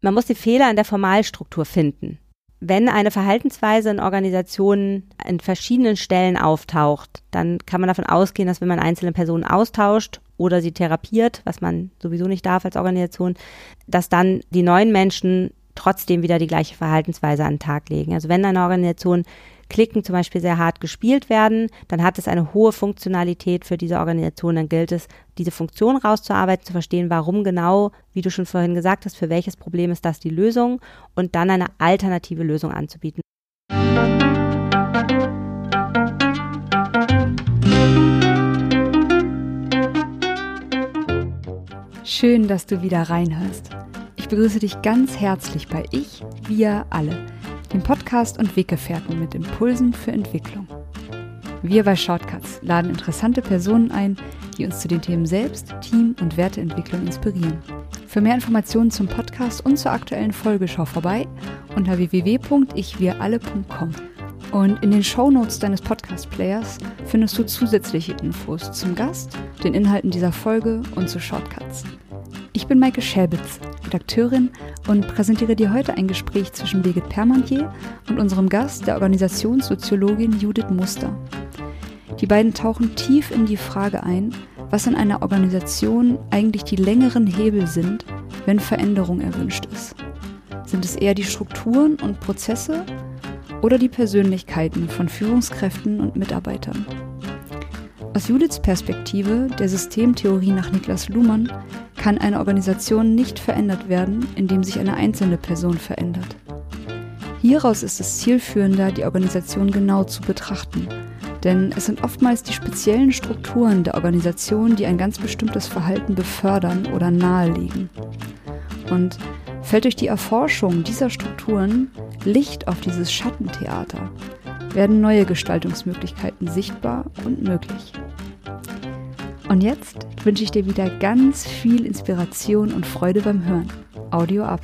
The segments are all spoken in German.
man muss die Fehler in der Formalstruktur finden. Wenn eine Verhaltensweise in Organisationen an verschiedenen Stellen auftaucht, dann kann man davon ausgehen, dass wenn man einzelne Personen austauscht oder sie therapiert, was man sowieso nicht darf als Organisation, dass dann die neuen Menschen trotzdem wieder die gleiche Verhaltensweise an den Tag legen. Also wenn eine Organisation Klicken zum Beispiel sehr hart gespielt werden, dann hat es eine hohe Funktionalität für diese Organisation. Dann gilt es, diese Funktion rauszuarbeiten, zu verstehen, warum genau, wie du schon vorhin gesagt hast, für welches Problem ist das die Lösung und dann eine alternative Lösung anzubieten. Schön, dass du wieder reinhörst. Ich begrüße dich ganz herzlich bei Ich, wir alle dem Podcast und Weggefährten mit Impulsen für Entwicklung. Wir bei Shortcuts laden interessante Personen ein, die uns zu den Themen Selbst, Team und Werteentwicklung inspirieren. Für mehr Informationen zum Podcast und zur aktuellen Folge schau vorbei unter www.ichwiralle.com. Und in den Shownotes deines Podcast-Players findest du zusätzliche Infos zum Gast, den Inhalten dieser Folge und zu Shortcuts. Ich bin Maike Schäbitz, Redakteurin und präsentiere dir heute ein Gespräch zwischen Birgit Permantier und unserem Gast, der Organisationssoziologin Judith Muster. Die beiden tauchen tief in die Frage ein, was in einer Organisation eigentlich die längeren Hebel sind, wenn Veränderung erwünscht ist. Sind es eher die Strukturen und Prozesse oder die Persönlichkeiten von Führungskräften und Mitarbeitern? Aus Judiths Perspektive, der Systemtheorie nach Niklas Luhmann, kann eine Organisation nicht verändert werden, indem sich eine einzelne Person verändert. Hieraus ist es zielführender, die Organisation genau zu betrachten, denn es sind oftmals die speziellen Strukturen der Organisation, die ein ganz bestimmtes Verhalten befördern oder nahelegen. Und fällt durch die Erforschung dieser Strukturen Licht auf dieses Schattentheater, werden neue Gestaltungsmöglichkeiten sichtbar und möglich. Und jetzt wünsche ich dir wieder ganz viel Inspiration und Freude beim Hören. Audio ab.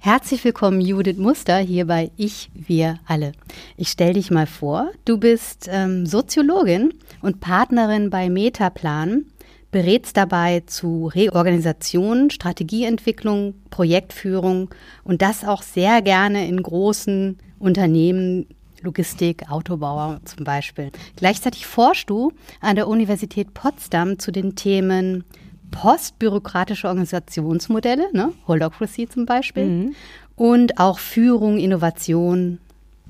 Herzlich willkommen, Judith Muster, hier bei Ich, Wir alle. Ich stelle dich mal vor, du bist ähm, Soziologin und Partnerin bei Metaplan berätst dabei zu Reorganisation, Strategieentwicklung, Projektführung und das auch sehr gerne in großen Unternehmen, Logistik, Autobauer zum Beispiel. Gleichzeitig forschst du an der Universität Potsdam zu den Themen postbürokratische Organisationsmodelle, ne? Holocracy zum Beispiel, mhm. und auch Führung, Innovation,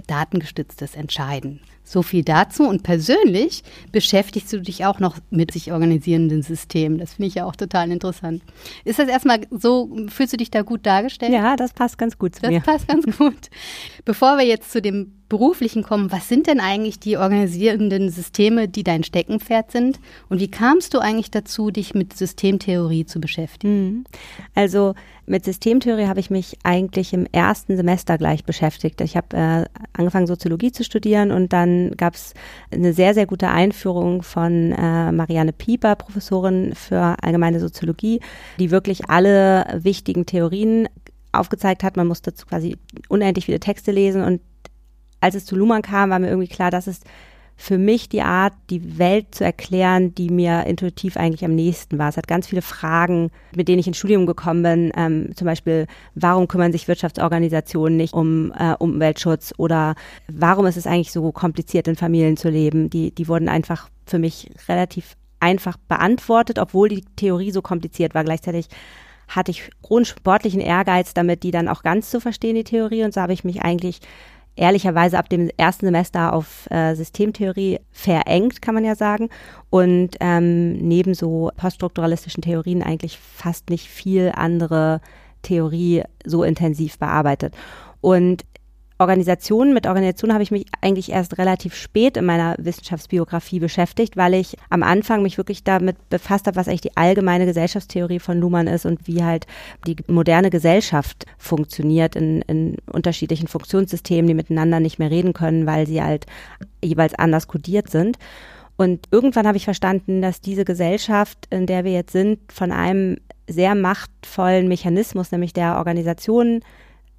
datengestütztes Entscheiden. So viel dazu. Und persönlich beschäftigst du dich auch noch mit sich organisierenden Systemen. Das finde ich ja auch total interessant. Ist das erstmal so, fühlst du dich da gut dargestellt? Ja, das passt ganz gut zu das mir. Das passt ganz gut. Bevor wir jetzt zu dem Beruflichen kommen, was sind denn eigentlich die organisierenden Systeme, die dein Steckenpferd sind? Und wie kamst du eigentlich dazu, dich mit Systemtheorie zu beschäftigen? Mhm. Also mit Systemtheorie habe ich mich eigentlich im ersten Semester gleich beschäftigt. Ich habe äh, angefangen, Soziologie zu studieren und dann gab es eine sehr, sehr gute Einführung von äh, Marianne Pieper, Professorin für allgemeine Soziologie, die wirklich alle wichtigen Theorien aufgezeigt hat. Man musste quasi unendlich viele Texte lesen und als es zu Luhmann kam, war mir irgendwie klar, das ist für mich die Art, die Welt zu erklären, die mir intuitiv eigentlich am nächsten war. Es hat ganz viele Fragen, mit denen ich ins Studium gekommen bin. Ähm, zum Beispiel, warum kümmern sich Wirtschaftsorganisationen nicht um äh, Umweltschutz oder warum ist es eigentlich so kompliziert, in Familien zu leben? Die, die wurden einfach für mich relativ einfach beantwortet, obwohl die Theorie so kompliziert war. Gleichzeitig hatte ich hohen sportlichen Ehrgeiz damit, die dann auch ganz zu verstehen, die Theorie. Und so habe ich mich eigentlich ehrlicherweise ab dem ersten Semester auf äh, Systemtheorie verengt, kann man ja sagen. Und ähm, neben so poststrukturalistischen Theorien eigentlich fast nicht viel andere Theorie so intensiv bearbeitet. Und Organisationen, mit Organisationen habe ich mich eigentlich erst relativ spät in meiner Wissenschaftsbiografie beschäftigt, weil ich am Anfang mich wirklich damit befasst habe, was eigentlich die allgemeine Gesellschaftstheorie von Luhmann ist und wie halt die moderne Gesellschaft funktioniert in, in unterschiedlichen Funktionssystemen, die miteinander nicht mehr reden können, weil sie halt jeweils anders kodiert sind. Und irgendwann habe ich verstanden, dass diese Gesellschaft, in der wir jetzt sind, von einem sehr machtvollen Mechanismus, nämlich der Organisation,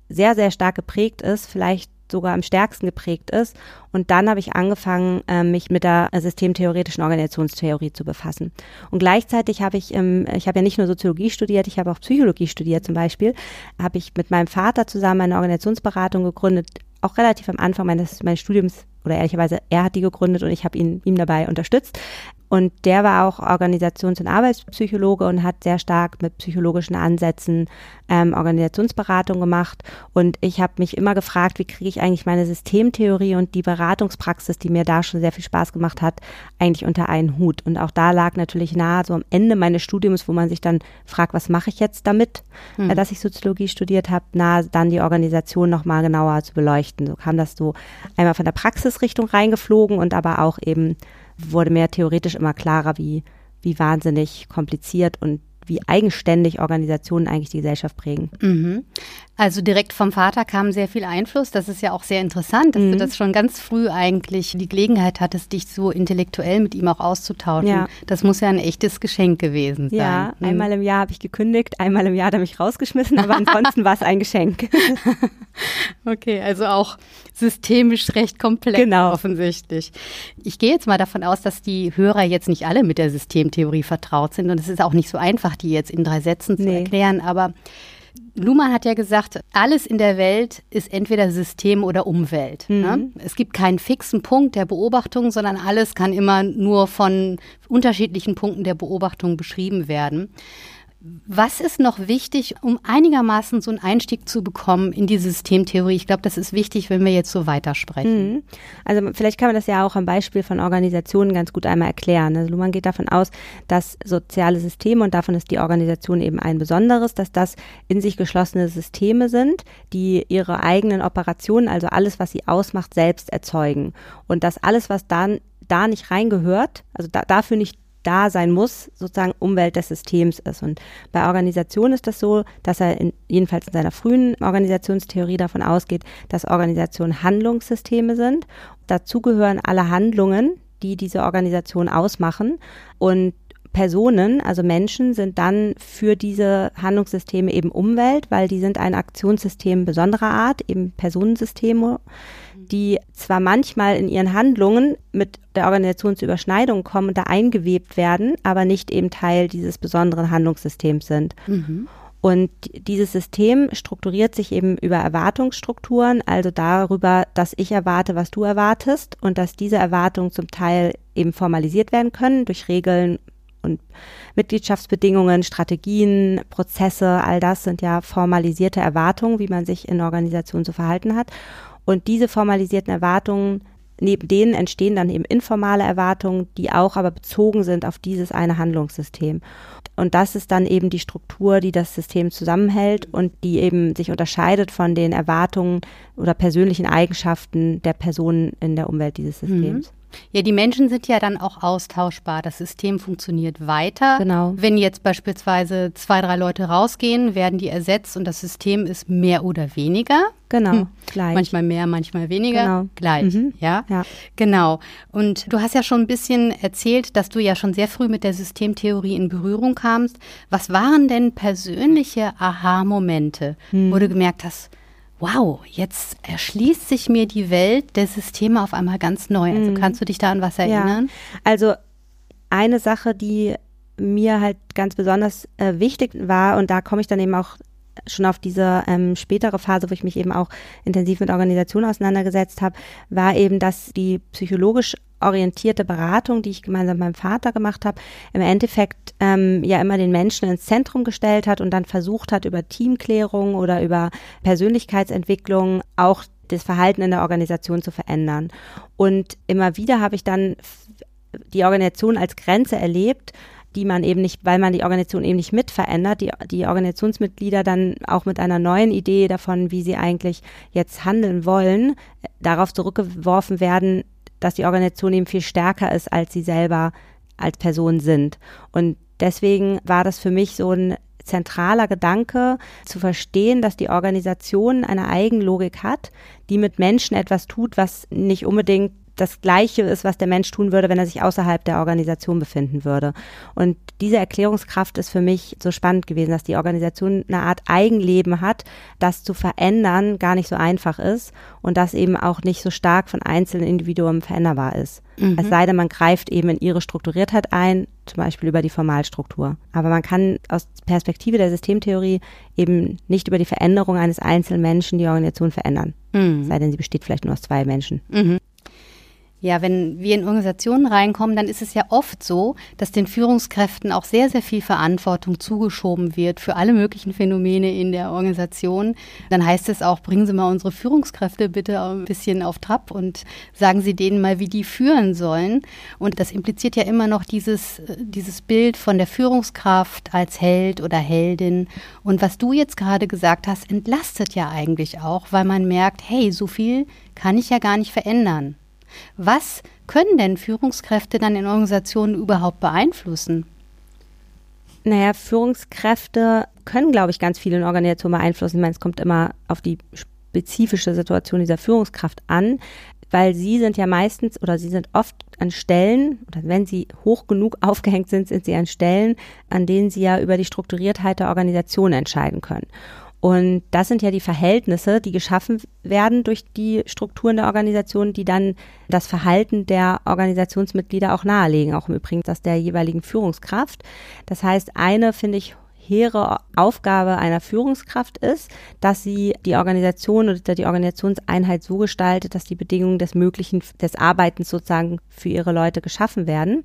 sehr, sehr stark geprägt ist, vielleicht sogar am stärksten geprägt ist. Und dann habe ich angefangen, äh, mich mit der systemtheoretischen Organisationstheorie zu befassen. Und gleichzeitig habe ich, ähm, ich habe ja nicht nur Soziologie studiert, ich habe auch Psychologie studiert zum Beispiel, habe ich mit meinem Vater zusammen eine Organisationsberatung gegründet, auch relativ am Anfang meines, meines Studiums oder ehrlicherweise er hat die gegründet und ich habe ihn ihm dabei unterstützt. Und der war auch Organisations- und Arbeitspsychologe und hat sehr stark mit psychologischen Ansätzen ähm, Organisationsberatung gemacht. Und ich habe mich immer gefragt, wie kriege ich eigentlich meine Systemtheorie und die Beratungspraxis, die mir da schon sehr viel Spaß gemacht hat, eigentlich unter einen Hut. Und auch da lag natürlich nahe, so am Ende meines Studiums, wo man sich dann fragt, was mache ich jetzt damit, mhm. äh, dass ich Soziologie studiert habe, nahe dann die Organisation nochmal genauer zu beleuchten. So kam das so einmal von der Praxisrichtung reingeflogen und aber auch eben wurde mir theoretisch immer klarer, wie, wie wahnsinnig kompliziert und wie eigenständig Organisationen eigentlich die Gesellschaft prägen. Mhm. Also direkt vom Vater kam sehr viel Einfluss. Das ist ja auch sehr interessant, dass mhm. du das schon ganz früh eigentlich die Gelegenheit hattest, dich so intellektuell mit ihm auch auszutauschen. Ja. Das muss ja ein echtes Geschenk gewesen sein. Ja, mhm. einmal im Jahr habe ich gekündigt, einmal im Jahr hat er mich rausgeschmissen, aber ansonsten war es ein Geschenk. okay, also auch systemisch recht komplex genau. offensichtlich. Ich gehe jetzt mal davon aus, dass die Hörer jetzt nicht alle mit der Systemtheorie vertraut sind und es ist auch nicht so einfach, die jetzt in drei Sätzen zu nee. erklären, aber Luhmann hat ja gesagt, alles in der Welt ist entweder System oder Umwelt. Ne? Mhm. Ne? Es gibt keinen fixen Punkt der Beobachtung, sondern alles kann immer nur von unterschiedlichen Punkten der Beobachtung beschrieben werden. Was ist noch wichtig, um einigermaßen so einen Einstieg zu bekommen in die Systemtheorie? Ich glaube, das ist wichtig, wenn wir jetzt so weitersprechen. Mhm. Also vielleicht kann man das ja auch am Beispiel von Organisationen ganz gut einmal erklären. Also Luhmann geht davon aus, dass soziale Systeme, und davon ist die Organisation eben ein besonderes, dass das in sich geschlossene Systeme sind, die ihre eigenen Operationen, also alles, was sie ausmacht, selbst erzeugen. Und dass alles, was dann da nicht reingehört, also da, dafür nicht da sein muss, sozusagen Umwelt des Systems ist. Und bei Organisationen ist das so, dass er in, jedenfalls in seiner frühen Organisationstheorie davon ausgeht, dass Organisationen Handlungssysteme sind. Dazu gehören alle Handlungen, die diese Organisation ausmachen. Und Personen, also Menschen, sind dann für diese Handlungssysteme eben Umwelt, weil die sind ein Aktionssystem besonderer Art, eben Personensysteme die zwar manchmal in ihren Handlungen mit der Organisationsüberschneidung kommen und da eingewebt werden, aber nicht eben Teil dieses besonderen Handlungssystems sind. Mhm. Und dieses System strukturiert sich eben über Erwartungsstrukturen, also darüber, dass ich erwarte, was du erwartest und dass diese Erwartungen zum Teil eben formalisiert werden können durch Regeln und Mitgliedschaftsbedingungen, Strategien, Prozesse, all das sind ja formalisierte Erwartungen, wie man sich in Organisationen zu verhalten hat. Und diese formalisierten Erwartungen, neben denen entstehen dann eben informale Erwartungen, die auch aber bezogen sind auf dieses eine Handlungssystem. Und das ist dann eben die Struktur, die das System zusammenhält und die eben sich unterscheidet von den Erwartungen oder persönlichen Eigenschaften der Personen in der Umwelt dieses mhm. Systems. Mhm. Ja, die Menschen sind ja dann auch austauschbar. Das System funktioniert weiter. Genau. Wenn jetzt beispielsweise zwei, drei Leute rausgehen, werden die ersetzt und das System ist mehr oder weniger. Genau, hm. gleich. Manchmal mehr, manchmal weniger. Genau. Gleich, mhm. ja? ja. Genau. Und du hast ja schon ein bisschen erzählt, dass du ja schon sehr früh mit der Systemtheorie in Berührung kamst. Was waren denn persönliche Aha-Momente, hm. wo du gemerkt hast, wow, jetzt erschließt sich mir die Welt der Systeme auf einmal ganz neu. Also mhm. kannst du dich da an was erinnern? Ja. Also eine Sache, die mir halt ganz besonders äh, wichtig war und da komme ich dann eben auch schon auf diese ähm, spätere Phase, wo ich mich eben auch intensiv mit Organisationen auseinandergesetzt habe, war eben, dass die psychologisch orientierte Beratung, die ich gemeinsam mit meinem Vater gemacht habe, im Endeffekt ähm, ja immer den Menschen ins Zentrum gestellt hat und dann versucht hat, über Teamklärung oder über Persönlichkeitsentwicklung auch das Verhalten in der Organisation zu verändern. Und immer wieder habe ich dann die Organisation als Grenze erlebt, die man eben nicht, weil man die Organisation eben nicht mit verändert, die, die Organisationsmitglieder dann auch mit einer neuen Idee davon, wie sie eigentlich jetzt handeln wollen, darauf zurückgeworfen werden, dass die Organisation eben viel stärker ist, als sie selber als Person sind. Und deswegen war das für mich so ein zentraler Gedanke, zu verstehen, dass die Organisation eine Eigenlogik hat, die mit Menschen etwas tut, was nicht unbedingt das Gleiche ist, was der Mensch tun würde, wenn er sich außerhalb der Organisation befinden würde. Und diese Erklärungskraft ist für mich so spannend gewesen, dass die Organisation eine Art Eigenleben hat, das zu verändern gar nicht so einfach ist und das eben auch nicht so stark von einzelnen Individuen veränderbar ist. Mhm. Es sei denn, man greift eben in ihre Strukturiertheit ein, zum Beispiel über die Formalstruktur. Aber man kann aus Perspektive der Systemtheorie eben nicht über die Veränderung eines einzelnen Menschen die Organisation verändern. Mhm. Sei denn, sie besteht vielleicht nur aus zwei Menschen. Mhm. Ja, wenn wir in Organisationen reinkommen, dann ist es ja oft so, dass den Führungskräften auch sehr, sehr viel Verantwortung zugeschoben wird für alle möglichen Phänomene in der Organisation. Dann heißt es auch, bringen Sie mal unsere Führungskräfte bitte ein bisschen auf Trab und sagen Sie denen mal, wie die führen sollen. Und das impliziert ja immer noch dieses, dieses Bild von der Führungskraft als Held oder Heldin. Und was du jetzt gerade gesagt hast, entlastet ja eigentlich auch, weil man merkt, hey, so viel kann ich ja gar nicht verändern. Was können denn Führungskräfte dann in Organisationen überhaupt beeinflussen? Naja, Führungskräfte können, glaube ich, ganz viel in Organisationen beeinflussen. Ich meine, es kommt immer auf die spezifische Situation dieser Führungskraft an, weil sie sind ja meistens oder sie sind oft an Stellen, oder wenn sie hoch genug aufgehängt sind, sind sie an Stellen, an denen sie ja über die Strukturiertheit der Organisation entscheiden können. Und das sind ja die Verhältnisse, die geschaffen werden durch die Strukturen der Organisation, die dann das Verhalten der Organisationsmitglieder auch nahelegen, auch im Übrigen das der jeweiligen Führungskraft. Das heißt, eine, finde ich, hehre Aufgabe einer Führungskraft ist, dass sie die Organisation oder die Organisationseinheit so gestaltet, dass die Bedingungen des Möglichen, des Arbeitens sozusagen für ihre Leute geschaffen werden.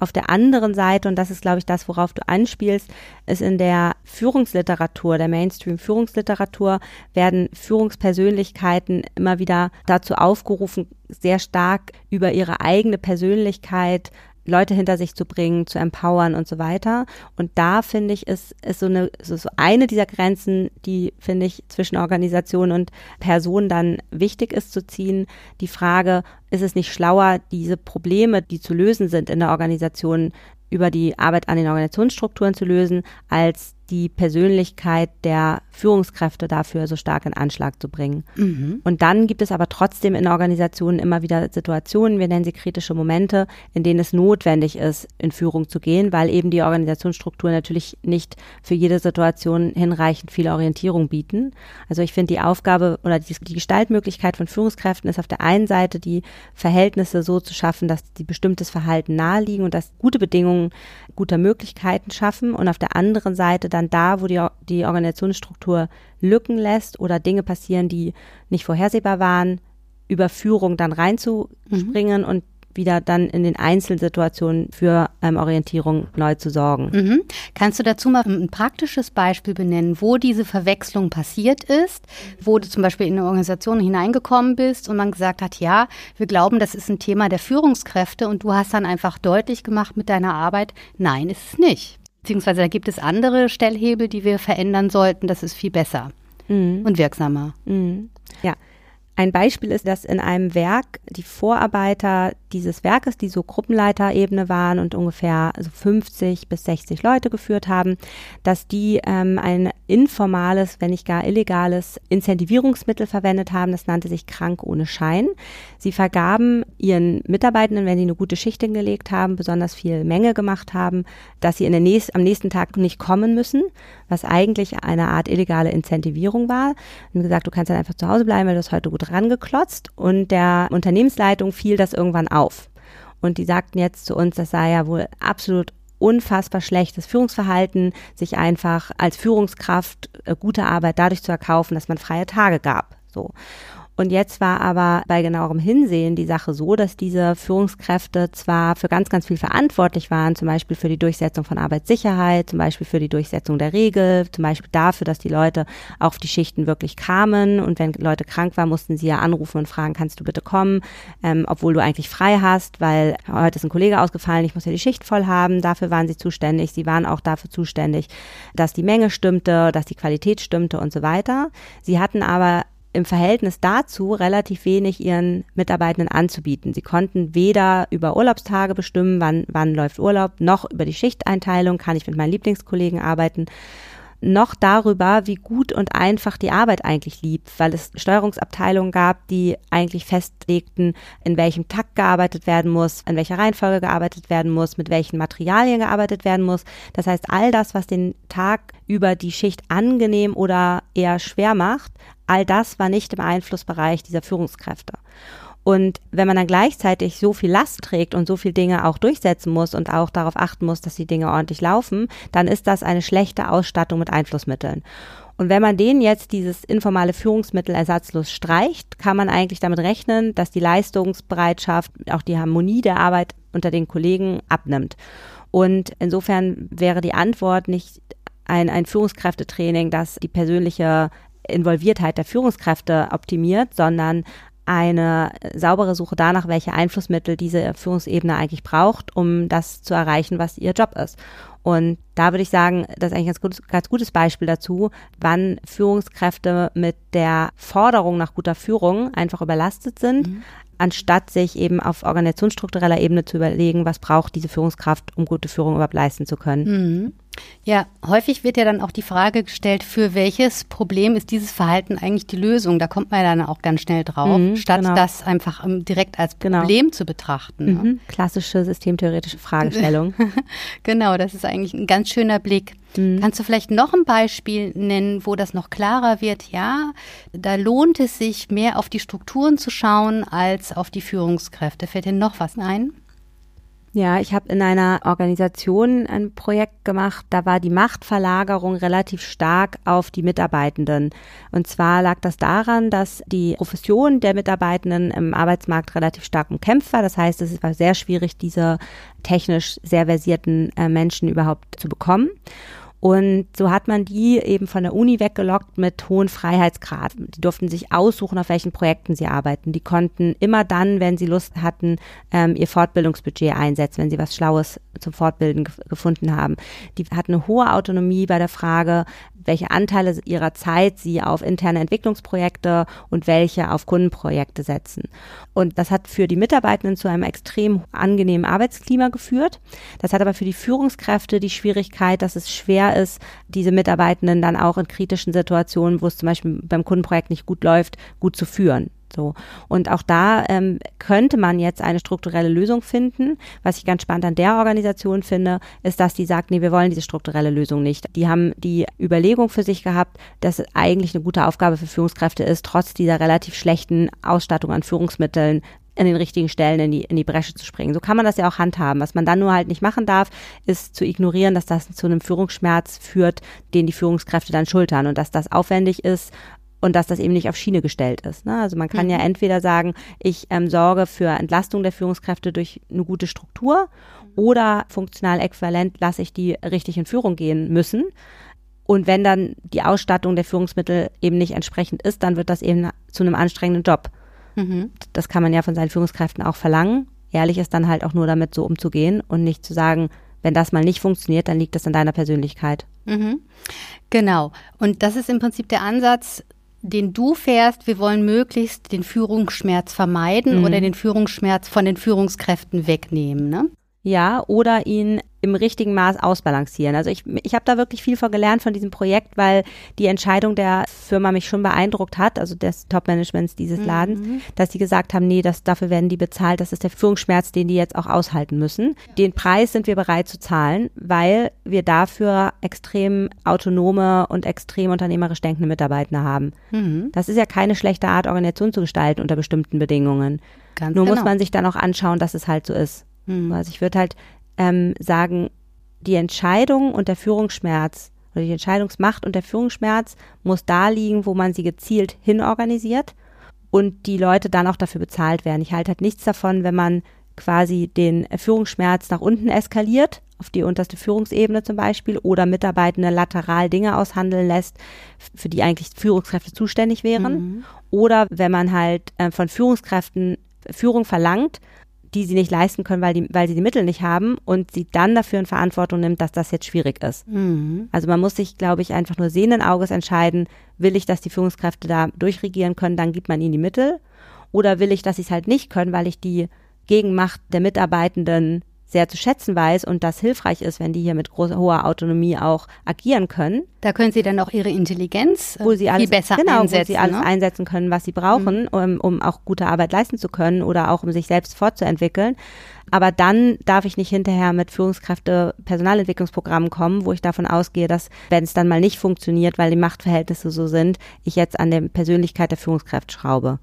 Auf der anderen Seite, und das ist, glaube ich, das, worauf du anspielst, ist in der Führungsliteratur, der Mainstream-Führungsliteratur, werden Führungspersönlichkeiten immer wieder dazu aufgerufen, sehr stark über ihre eigene Persönlichkeit Leute hinter sich zu bringen, zu empowern und so weiter. Und da finde ich, ist, ist so eine, so eine dieser Grenzen, die finde ich zwischen Organisation und Person dann wichtig ist zu ziehen. Die Frage, ist es nicht schlauer, diese Probleme, die zu lösen sind in der Organisation, über die Arbeit an den Organisationsstrukturen zu lösen, als die Persönlichkeit der Führungskräfte dafür so stark in Anschlag zu bringen. Mhm. Und dann gibt es aber trotzdem in Organisationen immer wieder Situationen, wir nennen sie kritische Momente, in denen es notwendig ist, in Führung zu gehen, weil eben die Organisationsstrukturen natürlich nicht für jede Situation hinreichend viel Orientierung bieten. Also ich finde die Aufgabe oder die, die Gestaltmöglichkeit von Führungskräften ist auf der einen Seite die Verhältnisse so zu schaffen, dass die bestimmtes Verhalten naheliegen und dass gute Bedingungen guter Möglichkeiten schaffen und auf der anderen Seite dann da, wo die, die Organisationsstruktur Lücken lässt oder Dinge passieren, die nicht vorhersehbar waren, über Führung dann reinzuspringen mhm. und wieder dann in den Einzelsituationen für ähm, Orientierung neu zu sorgen. Mhm. Kannst du dazu mal ein praktisches Beispiel benennen, wo diese Verwechslung passiert ist, wo du zum Beispiel in eine Organisation hineingekommen bist und man gesagt hat, ja, wir glauben, das ist ein Thema der Führungskräfte und du hast dann einfach deutlich gemacht mit deiner Arbeit, nein, ist es nicht. Beziehungsweise da gibt es andere Stellhebel, die wir verändern sollten. Das ist viel besser mhm. und wirksamer. Mhm. Ja. Ein Beispiel ist, dass in einem Werk die Vorarbeiter dieses Werkes, die so Gruppenleiterebene waren und ungefähr so 50 bis 60 Leute geführt haben, dass die ähm, ein informales, wenn nicht gar illegales Incentivierungsmittel verwendet haben. Das nannte sich krank ohne Schein. Sie vergaben ihren Mitarbeitenden, wenn sie eine gute Schicht hingelegt haben, besonders viel Menge gemacht haben, dass sie in der nächst, am nächsten Tag nicht kommen müssen, was eigentlich eine Art illegale Incentivierung war. Und gesagt, du kannst dann einfach zu Hause bleiben, weil du hast heute gut rangeklotzt. Und der Unternehmensleitung fiel das irgendwann auf. Und die sagten jetzt zu uns, das sei ja wohl absolut unfassbar schlechtes Führungsverhalten, sich einfach als Führungskraft äh, gute Arbeit dadurch zu erkaufen, dass man freie Tage gab. So. Und jetzt war aber bei genauerem Hinsehen die Sache so, dass diese Führungskräfte zwar für ganz, ganz viel verantwortlich waren, zum Beispiel für die Durchsetzung von Arbeitssicherheit, zum Beispiel für die Durchsetzung der Regel, zum Beispiel dafür, dass die Leute auf die Schichten wirklich kamen und wenn Leute krank waren, mussten sie ja anrufen und fragen, kannst du bitte kommen, ähm, obwohl du eigentlich frei hast, weil heute ist ein Kollege ausgefallen, ich muss ja die Schicht voll haben. Dafür waren sie zuständig. Sie waren auch dafür zuständig, dass die Menge stimmte, dass die Qualität stimmte und so weiter. Sie hatten aber im Verhältnis dazu relativ wenig ihren Mitarbeitenden anzubieten. Sie konnten weder über Urlaubstage bestimmen, wann, wann läuft Urlaub, noch über die Schichteinteilung kann ich mit meinen Lieblingskollegen arbeiten. Noch darüber, wie gut und einfach die Arbeit eigentlich lief, weil es Steuerungsabteilungen gab, die eigentlich festlegten, in welchem Takt gearbeitet werden muss, in welcher Reihenfolge gearbeitet werden muss, mit welchen Materialien gearbeitet werden muss. Das heißt, all das, was den Tag über die Schicht angenehm oder eher schwer macht, all das war nicht im Einflussbereich dieser Führungskräfte. Und wenn man dann gleichzeitig so viel Last trägt und so viel Dinge auch durchsetzen muss und auch darauf achten muss, dass die Dinge ordentlich laufen, dann ist das eine schlechte Ausstattung mit Einflussmitteln. Und wenn man denen jetzt dieses informale Führungsmittel ersatzlos streicht, kann man eigentlich damit rechnen, dass die Leistungsbereitschaft, auch die Harmonie der Arbeit unter den Kollegen abnimmt. Und insofern wäre die Antwort nicht ein, ein Führungskräftetraining, das die persönliche Involviertheit der Führungskräfte optimiert, sondern eine saubere Suche danach, welche Einflussmittel diese Führungsebene eigentlich braucht, um das zu erreichen, was ihr Job ist. Und da würde ich sagen, das ist eigentlich ein ganz gutes, ganz gutes Beispiel dazu, wann Führungskräfte mit der Forderung nach guter Führung einfach überlastet sind, mhm. anstatt sich eben auf organisationsstruktureller Ebene zu überlegen, was braucht diese Führungskraft, um gute Führung überhaupt leisten zu können. Mhm. Ja, häufig wird ja dann auch die Frage gestellt, für welches Problem ist dieses Verhalten eigentlich die Lösung? Da kommt man ja dann auch ganz schnell drauf, mhm, statt genau. das einfach ähm, direkt als genau. Problem genau. zu betrachten. Ne? Mhm. Klassische systemtheoretische Fragestellung. genau, das ist eigentlich ein ganz schöner Blick. Mhm. Kannst du vielleicht noch ein Beispiel nennen, wo das noch klarer wird? Ja, da lohnt es sich, mehr auf die Strukturen zu schauen als auf die Führungskräfte. Fällt dir noch was ein? Ja, ich habe in einer Organisation ein Projekt gemacht, da war die Machtverlagerung relativ stark auf die Mitarbeitenden. Und zwar lag das daran, dass die Profession der Mitarbeitenden im Arbeitsmarkt relativ stark umkämpft war. Das heißt, es war sehr schwierig, diese technisch sehr versierten äh, Menschen überhaupt zu bekommen. Und so hat man die eben von der Uni weggelockt mit hohen Freiheitsgrad. Die durften sich aussuchen, auf welchen Projekten sie arbeiten. Die konnten immer dann, wenn sie Lust hatten, ähm, ihr Fortbildungsbudget einsetzen, wenn sie was Schlaues zum Fortbilden gefunden haben. Die hatten eine hohe Autonomie bei der Frage, welche Anteile ihrer Zeit sie auf interne Entwicklungsprojekte und welche auf Kundenprojekte setzen. Und das hat für die Mitarbeitenden zu einem extrem angenehmen Arbeitsklima geführt. Das hat aber für die Führungskräfte die Schwierigkeit, dass es schwer ist, diese Mitarbeitenden dann auch in kritischen Situationen, wo es zum Beispiel beim Kundenprojekt nicht gut läuft, gut zu führen. So. Und auch da ähm, könnte man jetzt eine strukturelle Lösung finden. Was ich ganz spannend an der Organisation finde, ist, dass die sagt, nee, wir wollen diese strukturelle Lösung nicht. Die haben die Überlegung für sich gehabt, dass es eigentlich eine gute Aufgabe für Führungskräfte ist, trotz dieser relativ schlechten Ausstattung an Führungsmitteln in den richtigen Stellen in die, in die Bresche zu springen. So kann man das ja auch handhaben. Was man dann nur halt nicht machen darf, ist zu ignorieren, dass das zu einem Führungsschmerz führt, den die Führungskräfte dann schultern und dass das aufwendig ist und dass das eben nicht auf Schiene gestellt ist. Ne? Also man kann mhm. ja entweder sagen, ich ähm, sorge für Entlastung der Führungskräfte durch eine gute Struktur oder funktional äquivalent lasse ich die richtig in Führung gehen müssen. Und wenn dann die Ausstattung der Führungsmittel eben nicht entsprechend ist, dann wird das eben zu einem anstrengenden Job. Mhm. Das kann man ja von seinen Führungskräften auch verlangen. Ehrlich ist dann halt auch nur damit so umzugehen und nicht zu sagen, wenn das mal nicht funktioniert, dann liegt das an deiner Persönlichkeit. Mhm. Genau. Und das ist im Prinzip der Ansatz, den du fährst, wir wollen möglichst den Führungsschmerz vermeiden mhm. oder den Führungsschmerz von den Führungskräften wegnehmen. Ne? Ja, oder ihn im richtigen Maß ausbalancieren. Also ich, ich habe da wirklich viel von gelernt von diesem Projekt, weil die Entscheidung der Firma mich schon beeindruckt hat, also des Top-Managements dieses mhm. Ladens, dass sie gesagt haben, nee, das, dafür werden die bezahlt, das ist der Führungsschmerz, den die jetzt auch aushalten müssen. Den Preis sind wir bereit zu zahlen, weil wir dafür extrem autonome und extrem unternehmerisch denkende Mitarbeiter haben. Mhm. Das ist ja keine schlechte Art, Organisation zu gestalten unter bestimmten Bedingungen. Ganz Nur genau. muss man sich dann auch anschauen, dass es halt so ist. Mhm. Also ich würde halt ähm, sagen, die Entscheidung und der Führungsschmerz oder die Entscheidungsmacht und der Führungsschmerz muss da liegen, wo man sie gezielt hinorganisiert und die Leute dann auch dafür bezahlt werden. Ich halte halt nichts davon, wenn man quasi den Führungsschmerz nach unten eskaliert, auf die unterste Führungsebene zum Beispiel, oder Mitarbeitende lateral Dinge aushandeln lässt, für die eigentlich Führungskräfte zuständig wären. Mhm. Oder wenn man halt äh, von Führungskräften Führung verlangt, die sie nicht leisten können, weil, die, weil sie die Mittel nicht haben und sie dann dafür in Verantwortung nimmt, dass das jetzt schwierig ist. Mhm. Also man muss sich, glaube ich, einfach nur sehenden Auges entscheiden, will ich, dass die Führungskräfte da durchregieren können, dann gibt man ihnen die Mittel. Oder will ich, dass sie es halt nicht können, weil ich die Gegenmacht der Mitarbeitenden sehr zu schätzen weiß und das hilfreich ist, wenn die hier mit großer, hoher Autonomie auch agieren können. Da können sie dann auch ihre Intelligenz wo sie alles, viel besser genau, einsetzen. Wo sie alles ne? einsetzen können, was sie brauchen, um, um auch gute Arbeit leisten zu können oder auch um sich selbst fortzuentwickeln. Aber dann darf ich nicht hinterher mit Führungskräfte Personalentwicklungsprogrammen kommen, wo ich davon ausgehe, dass, wenn es dann mal nicht funktioniert, weil die Machtverhältnisse so sind, ich jetzt an der Persönlichkeit der Führungskraft schraube.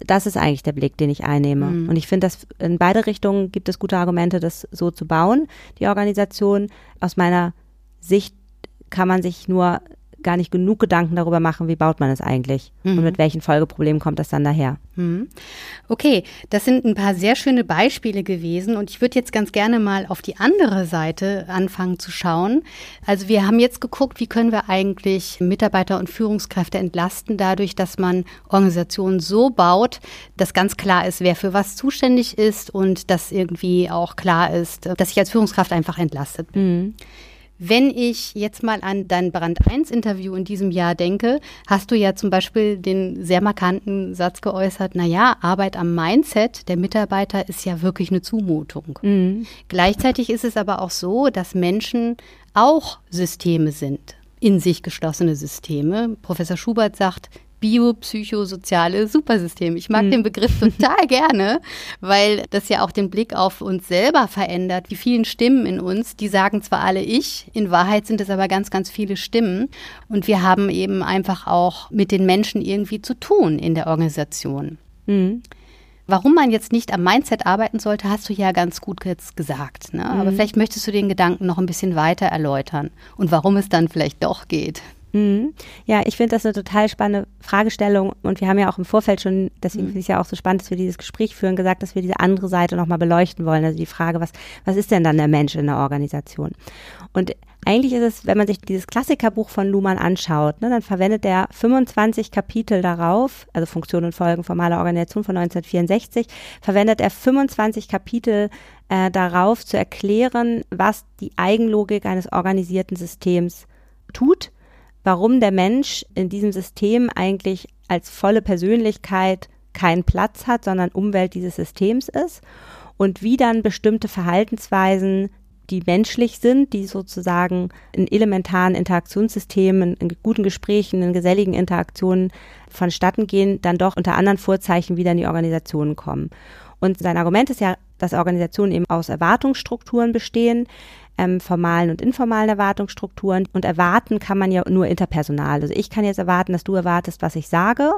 Das ist eigentlich der Blick, den ich einnehme. Mhm. Und ich finde, dass in beide Richtungen gibt es gute Argumente, das so zu bauen, die Organisation. Aus meiner Sicht kann man sich nur gar nicht genug Gedanken darüber machen, wie baut man es eigentlich Mhm. und mit welchen Folgeproblemen kommt das dann daher. Mhm. Okay, das sind ein paar sehr schöne Beispiele gewesen und ich würde jetzt ganz gerne mal auf die andere Seite anfangen zu schauen. Also wir haben jetzt geguckt, wie können wir eigentlich Mitarbeiter und Führungskräfte entlasten, dadurch, dass man Organisationen so baut, dass ganz klar ist, wer für was zuständig ist und dass irgendwie auch klar ist, dass ich als Führungskraft einfach entlastet bin. Wenn ich jetzt mal an dein Brand 1 Interview in diesem Jahr denke, hast du ja zum Beispiel den sehr markanten Satz geäußert, na ja, Arbeit am Mindset der Mitarbeiter ist ja wirklich eine Zumutung. Gleichzeitig ist es aber auch so, dass Menschen auch Systeme sind, in sich geschlossene Systeme. Professor Schubert sagt, biopsychosoziale Supersysteme. Ich mag den Begriff total gerne, weil das ja auch den Blick auf uns selber verändert. Die vielen Stimmen in uns, die sagen zwar alle ich, in Wahrheit sind es aber ganz, ganz viele Stimmen. Und wir haben eben einfach auch mit den Menschen irgendwie zu tun in der Organisation. Warum man jetzt nicht am Mindset arbeiten sollte, hast du ja ganz gut jetzt gesagt. Ne? Aber vielleicht möchtest du den Gedanken noch ein bisschen weiter erläutern und warum es dann vielleicht doch geht. Mhm. Ja, ich finde das eine total spannende Fragestellung und wir haben ja auch im Vorfeld schon, deswegen finde ich es ja auch so spannend, dass wir dieses Gespräch führen, gesagt, dass wir diese andere Seite nochmal beleuchten wollen. Also die Frage, was, was ist denn dann der Mensch in der Organisation? Und eigentlich ist es, wenn man sich dieses Klassikerbuch von Luhmann anschaut, ne, dann verwendet er 25 Kapitel darauf, also Funktion und Folgen formaler Organisation von 1964, verwendet er 25 Kapitel äh, darauf zu erklären, was die Eigenlogik eines organisierten Systems tut warum der Mensch in diesem System eigentlich als volle Persönlichkeit keinen Platz hat, sondern Umwelt dieses Systems ist und wie dann bestimmte Verhaltensweisen, die menschlich sind, die sozusagen in elementaren Interaktionssystemen, in guten Gesprächen, in geselligen Interaktionen vonstatten gehen, dann doch unter anderen Vorzeichen wieder in die Organisationen kommen. Und sein Argument ist ja, dass Organisationen eben aus Erwartungsstrukturen bestehen, ähm, formalen und informalen Erwartungsstrukturen. Und erwarten kann man ja nur interpersonal. Also ich kann jetzt erwarten, dass du erwartest, was ich sage,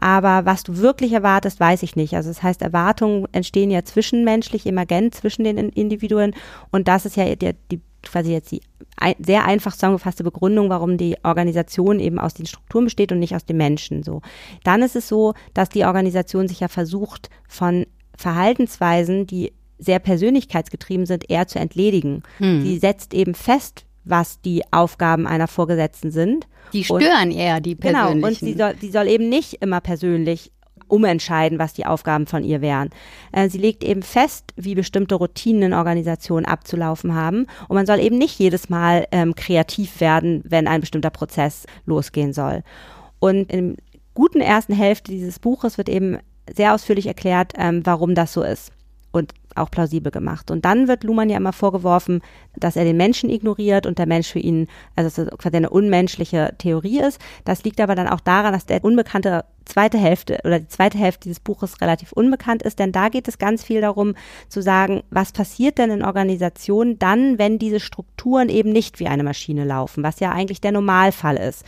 aber was du wirklich erwartest, weiß ich nicht. Also das heißt, Erwartungen entstehen ja zwischenmenschlich, emergent zwischen den In- Individuen. Und das ist ja der, die quasi jetzt die ein, sehr einfach zusammengefasste Begründung, warum die Organisation eben aus den Strukturen besteht und nicht aus den Menschen. So, dann ist es so, dass die Organisation sich ja versucht, von Verhaltensweisen, die sehr persönlichkeitsgetrieben sind, eher zu entledigen. Sie setzt eben fest, was die Aufgaben einer Vorgesetzten sind. Die Und- stören eher die Genau, persönlichen. und sie soll, sie soll eben nicht immer persönlich umentscheiden, was die Aufgaben von ihr wären. Äh, sie legt eben fest, wie bestimmte Routinen in Organisationen abzulaufen haben. Und man soll eben nicht jedes Mal ähm, kreativ werden, wenn ein bestimmter Prozess losgehen soll. Und in der guten ersten Hälfte dieses Buches wird eben sehr ausführlich erklärt, ähm, warum das so ist. Und auch plausibel gemacht. Und dann wird Luhmann ja immer vorgeworfen, dass er den Menschen ignoriert und der Mensch für ihn, also dass es quasi eine unmenschliche Theorie ist. Das liegt aber dann auch daran, dass der unbekannte zweite Hälfte oder die zweite Hälfte dieses Buches relativ unbekannt ist, denn da geht es ganz viel darum zu sagen, was passiert denn in Organisationen dann, wenn diese Strukturen eben nicht wie eine Maschine laufen, was ja eigentlich der Normalfall ist.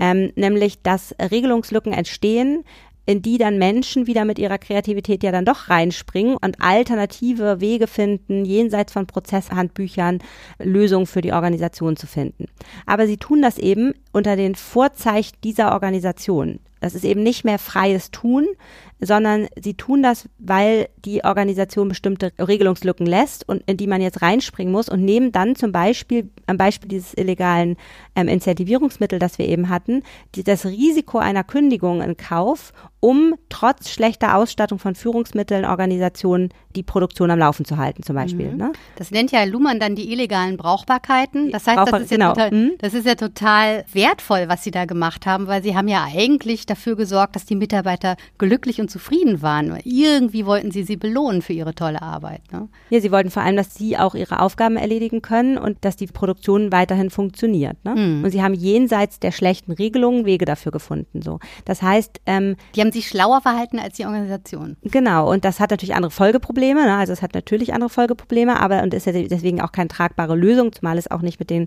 Ähm, nämlich, dass Regelungslücken entstehen, in die dann Menschen wieder mit ihrer Kreativität ja dann doch reinspringen und alternative Wege finden, jenseits von Prozesshandbüchern Lösungen für die Organisation zu finden. Aber sie tun das eben unter den Vorzeichen dieser Organisation. Das ist eben nicht mehr freies Tun, sondern sie tun das, weil die Organisation bestimmte Regelungslücken lässt und in die man jetzt reinspringen muss und nehmen dann zum Beispiel, am Beispiel dieses illegalen ähm, Incentivierungsmittel, das wir eben hatten, die, das Risiko einer Kündigung in Kauf, um trotz schlechter Ausstattung von Führungsmitteln Organisationen die Produktion am Laufen zu halten, zum Beispiel. Ne? Das nennt ja Luhmann dann die illegalen Brauchbarkeiten. Das heißt, das Brauchbar- ist, ja genau. total, Mhm. das ist ja total wertvoll, was Sie da gemacht haben, weil Sie haben ja eigentlich dafür gesorgt, dass die Mitarbeiter glücklich und schon zufrieden waren. Irgendwie wollten sie sie belohnen für ihre tolle Arbeit. Ne? Ja, sie wollten vor allem, dass sie auch ihre Aufgaben erledigen können und dass die Produktion weiterhin funktioniert. Ne? Mhm. Und sie haben jenseits der schlechten Regelungen Wege dafür gefunden. So, das heißt, ähm, die haben sich schlauer verhalten als die Organisation. Genau. Und das hat natürlich andere Folgeprobleme. Ne? Also es hat natürlich andere Folgeprobleme, aber und ist ja deswegen auch keine tragbare Lösung, zumal es auch nicht mit den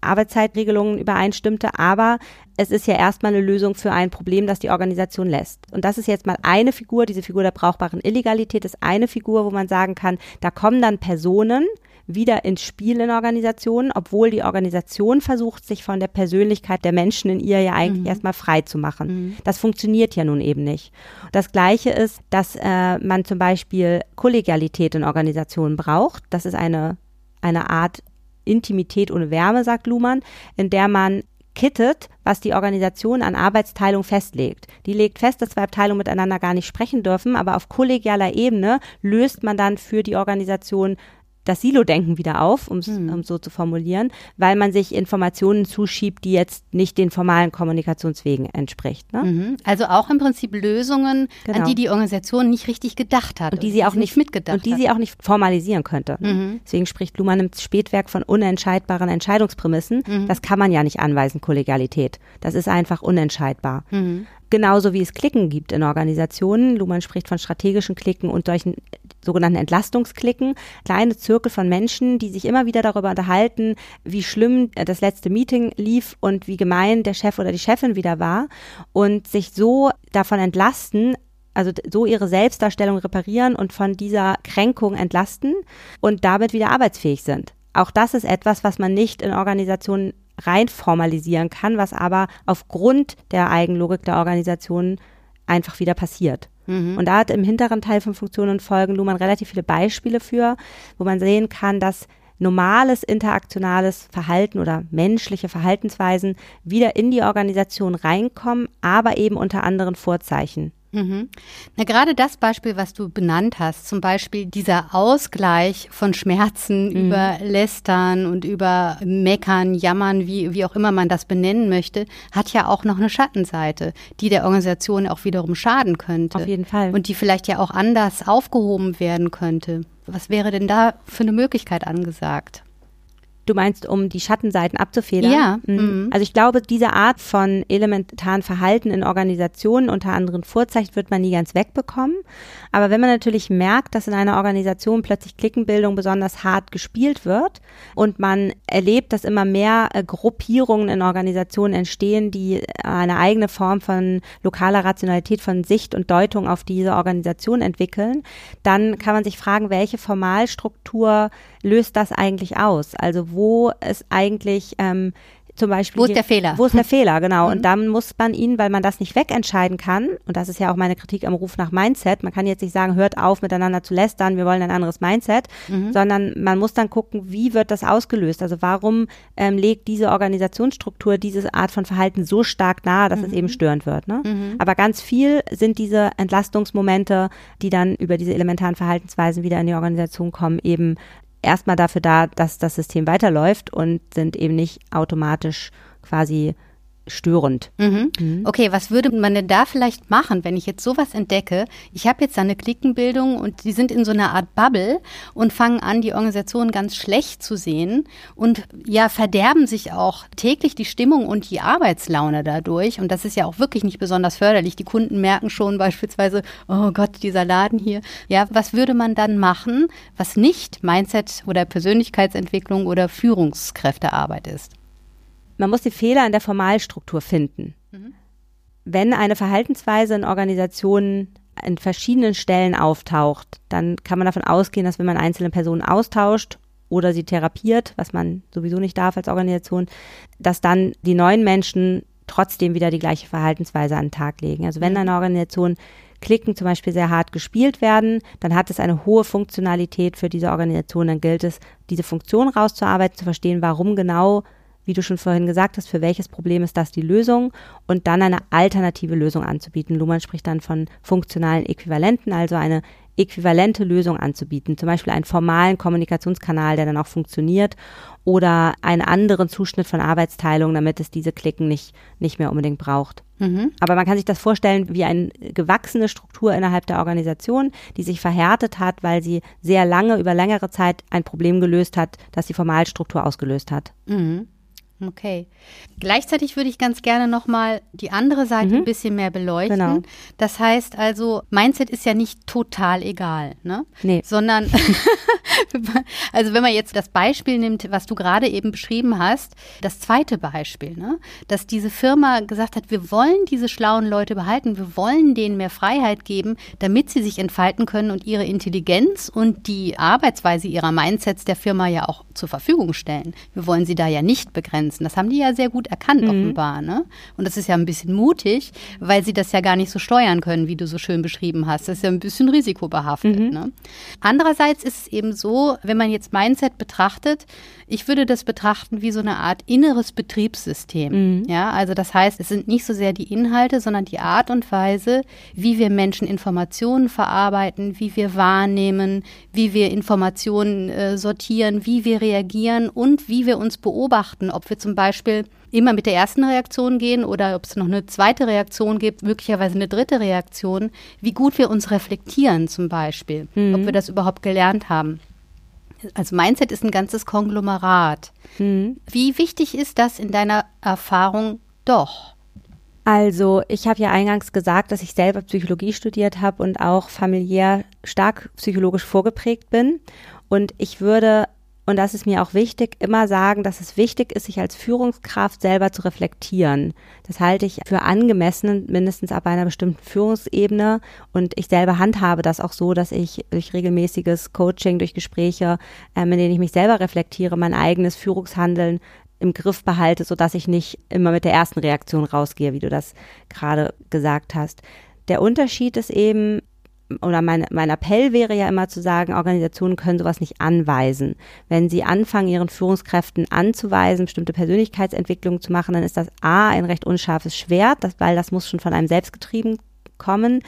Arbeitszeitregelungen übereinstimmte, aber es ist ja erstmal eine Lösung für ein Problem, das die Organisation lässt. Und das ist jetzt mal eine Figur, diese Figur der brauchbaren Illegalität ist eine Figur, wo man sagen kann, da kommen dann Personen wieder ins Spiel in Organisationen, obwohl die Organisation versucht, sich von der Persönlichkeit der Menschen in ihr ja eigentlich mhm. erstmal frei zu machen. Mhm. Das funktioniert ja nun eben nicht. Das Gleiche ist, dass äh, man zum Beispiel Kollegialität in Organisationen braucht. Das ist eine eine Art Intimität ohne Wärme, sagt Luhmann, in der man kittet, was die Organisation an Arbeitsteilung festlegt. Die legt fest, dass zwei Abteilungen miteinander gar nicht sprechen dürfen, aber auf kollegialer Ebene löst man dann für die Organisation das Silo-Denken wieder auf, um es mhm. so zu formulieren, weil man sich Informationen zuschiebt, die jetzt nicht den formalen Kommunikationswegen entspricht. Ne? Mhm. Also auch im Prinzip Lösungen, genau. an die die Organisation nicht richtig gedacht hat und die sie auch nicht mitgedacht und die hat. sie auch nicht formalisieren könnte. Mhm. Deswegen spricht Luhmann im Spätwerk von unentscheidbaren Entscheidungsprämissen. Mhm. Das kann man ja nicht anweisen, Kollegialität. Das ist einfach unentscheidbar. Genauso wie es Klicken gibt in Organisationen. Luhmann spricht von strategischen Klicken und solchen sogenannten Entlastungsklicken. Kleine Zirkel von Menschen, die sich immer wieder darüber unterhalten, wie schlimm das letzte Meeting lief und wie gemein der Chef oder die Chefin wieder war und sich so davon entlasten, also so ihre Selbstdarstellung reparieren und von dieser Kränkung entlasten und damit wieder arbeitsfähig sind. Auch das ist etwas, was man nicht in Organisationen rein formalisieren kann, was aber aufgrund der Eigenlogik der Organisation einfach wieder passiert. Mhm. Und da hat im hinteren Teil von Funktionen und Folgen Luhmann relativ viele Beispiele für, wo man sehen kann, dass normales interaktionales Verhalten oder menschliche Verhaltensweisen wieder in die Organisation reinkommen, aber eben unter anderen Vorzeichen. Mhm. Na, gerade das Beispiel, was du benannt hast, zum Beispiel dieser Ausgleich von Schmerzen mhm. über Lästern und über Meckern, Jammern, wie, wie auch immer man das benennen möchte, hat ja auch noch eine Schattenseite, die der Organisation auch wiederum schaden könnte. Auf jeden Fall. Und die vielleicht ja auch anders aufgehoben werden könnte. Was wäre denn da für eine Möglichkeit angesagt? Du meinst, um die Schattenseiten abzufedern? Ja. Mhm. mhm. Also ich glaube, diese Art von elementaren Verhalten in Organisationen unter anderem Vorzeichen wird man nie ganz wegbekommen. Aber wenn man natürlich merkt, dass in einer Organisation plötzlich Klickenbildung besonders hart gespielt wird und man erlebt, dass immer mehr äh, Gruppierungen in Organisationen entstehen, die eine eigene Form von lokaler Rationalität, von Sicht und Deutung auf diese Organisation entwickeln, dann kann man sich fragen, welche Formalstruktur löst das eigentlich aus? Also wo es eigentlich ähm, zum Beispiel. Wo ist der Fehler? Wo ist der Fehler, genau. Mhm. Und dann muss man ihn, weil man das nicht wegentscheiden kann, und das ist ja auch meine Kritik am Ruf nach Mindset, man kann jetzt nicht sagen, hört auf, miteinander zu lästern, wir wollen ein anderes Mindset, mhm. sondern man muss dann gucken, wie wird das ausgelöst? Also warum ähm, legt diese Organisationsstruktur diese Art von Verhalten so stark nahe, dass mhm. es eben störend wird. Ne? Mhm. Aber ganz viel sind diese Entlastungsmomente, die dann über diese elementaren Verhaltensweisen wieder in die Organisation kommen, eben erstmal dafür da, dass das System weiterläuft und sind eben nicht automatisch quasi störend. Mhm. Mhm. Okay, was würde man denn da vielleicht machen, wenn ich jetzt sowas entdecke? Ich habe jetzt eine Klickenbildung und die sind in so einer Art Bubble und fangen an, die Organisation ganz schlecht zu sehen und ja, verderben sich auch täglich die Stimmung und die Arbeitslaune dadurch. Und das ist ja auch wirklich nicht besonders förderlich. Die Kunden merken schon beispielsweise, oh Gott, dieser Laden hier. Ja, was würde man dann machen, was nicht Mindset oder Persönlichkeitsentwicklung oder Führungskräftearbeit ist? Man muss die Fehler in der Formalstruktur finden. Mhm. Wenn eine Verhaltensweise in Organisationen an verschiedenen Stellen auftaucht, dann kann man davon ausgehen, dass wenn man einzelne Personen austauscht oder sie therapiert, was man sowieso nicht darf als Organisation, dass dann die neuen Menschen trotzdem wieder die gleiche Verhaltensweise an den Tag legen. Also wenn mhm. eine Organisation Klicken zum Beispiel sehr hart gespielt werden, dann hat es eine hohe Funktionalität für diese Organisation. Dann gilt es, diese Funktion rauszuarbeiten, zu verstehen, warum genau wie du schon vorhin gesagt hast, für welches Problem ist das die Lösung und dann eine alternative Lösung anzubieten. Luhmann spricht dann von funktionalen Äquivalenten, also eine äquivalente Lösung anzubieten, zum Beispiel einen formalen Kommunikationskanal, der dann auch funktioniert oder einen anderen Zuschnitt von Arbeitsteilung, damit es diese Klicken nicht, nicht mehr unbedingt braucht. Mhm. Aber man kann sich das vorstellen wie eine gewachsene Struktur innerhalb der Organisation, die sich verhärtet hat, weil sie sehr lange, über längere Zeit ein Problem gelöst hat, das die Formalstruktur ausgelöst hat. Mhm. Okay. Gleichzeitig würde ich ganz gerne nochmal die andere Seite mhm. ein bisschen mehr beleuchten. Genau. Das heißt also, Mindset ist ja nicht total egal, ne? Nee. Sondern, also wenn man jetzt das Beispiel nimmt, was du gerade eben beschrieben hast, das zweite Beispiel, ne? Dass diese Firma gesagt hat, wir wollen diese schlauen Leute behalten, wir wollen denen mehr Freiheit geben, damit sie sich entfalten können und ihre Intelligenz und die Arbeitsweise ihrer Mindsets der Firma ja auch zur Verfügung stellen. Wir wollen sie da ja nicht begrenzen. Das haben die ja sehr gut erkannt, mhm. offenbar. Ne? Und das ist ja ein bisschen mutig, weil sie das ja gar nicht so steuern können, wie du so schön beschrieben hast. Das ist ja ein bisschen risikobehaftet. Mhm. Ne? Andererseits ist es eben so, wenn man jetzt Mindset betrachtet, ich würde das betrachten wie so eine Art inneres Betriebssystem. Mhm. Ja, also das heißt, es sind nicht so sehr die Inhalte, sondern die Art und Weise, wie wir Menschen Informationen verarbeiten, wie wir wahrnehmen, wie wir Informationen äh, sortieren, wie wir reagieren und wie wir uns beobachten, ob wir zum Beispiel immer mit der ersten Reaktion gehen oder ob es noch eine zweite Reaktion gibt, möglicherweise eine dritte Reaktion, wie gut wir uns reflektieren zum Beispiel, mhm. ob wir das überhaupt gelernt haben. Also Mindset ist ein ganzes Konglomerat. Mhm. Wie wichtig ist das in deiner Erfahrung doch? Also, ich habe ja eingangs gesagt, dass ich selber Psychologie studiert habe und auch familiär stark psychologisch vorgeprägt bin. Und ich würde und das ist mir auch wichtig, immer sagen, dass es wichtig ist, sich als Führungskraft selber zu reflektieren. Das halte ich für angemessen, mindestens ab einer bestimmten Führungsebene. Und ich selber handhabe das auch so, dass ich durch regelmäßiges Coaching, durch Gespräche, ähm, in denen ich mich selber reflektiere, mein eigenes Führungshandeln im Griff behalte, sodass ich nicht immer mit der ersten Reaktion rausgehe, wie du das gerade gesagt hast. Der Unterschied ist eben, oder mein, mein Appell wäre ja immer zu sagen, Organisationen können sowas nicht anweisen. Wenn sie anfangen, ihren Führungskräften anzuweisen, bestimmte Persönlichkeitsentwicklungen zu machen, dann ist das A ein recht unscharfes Schwert, das, weil das muss schon von einem selbst getrieben kommen.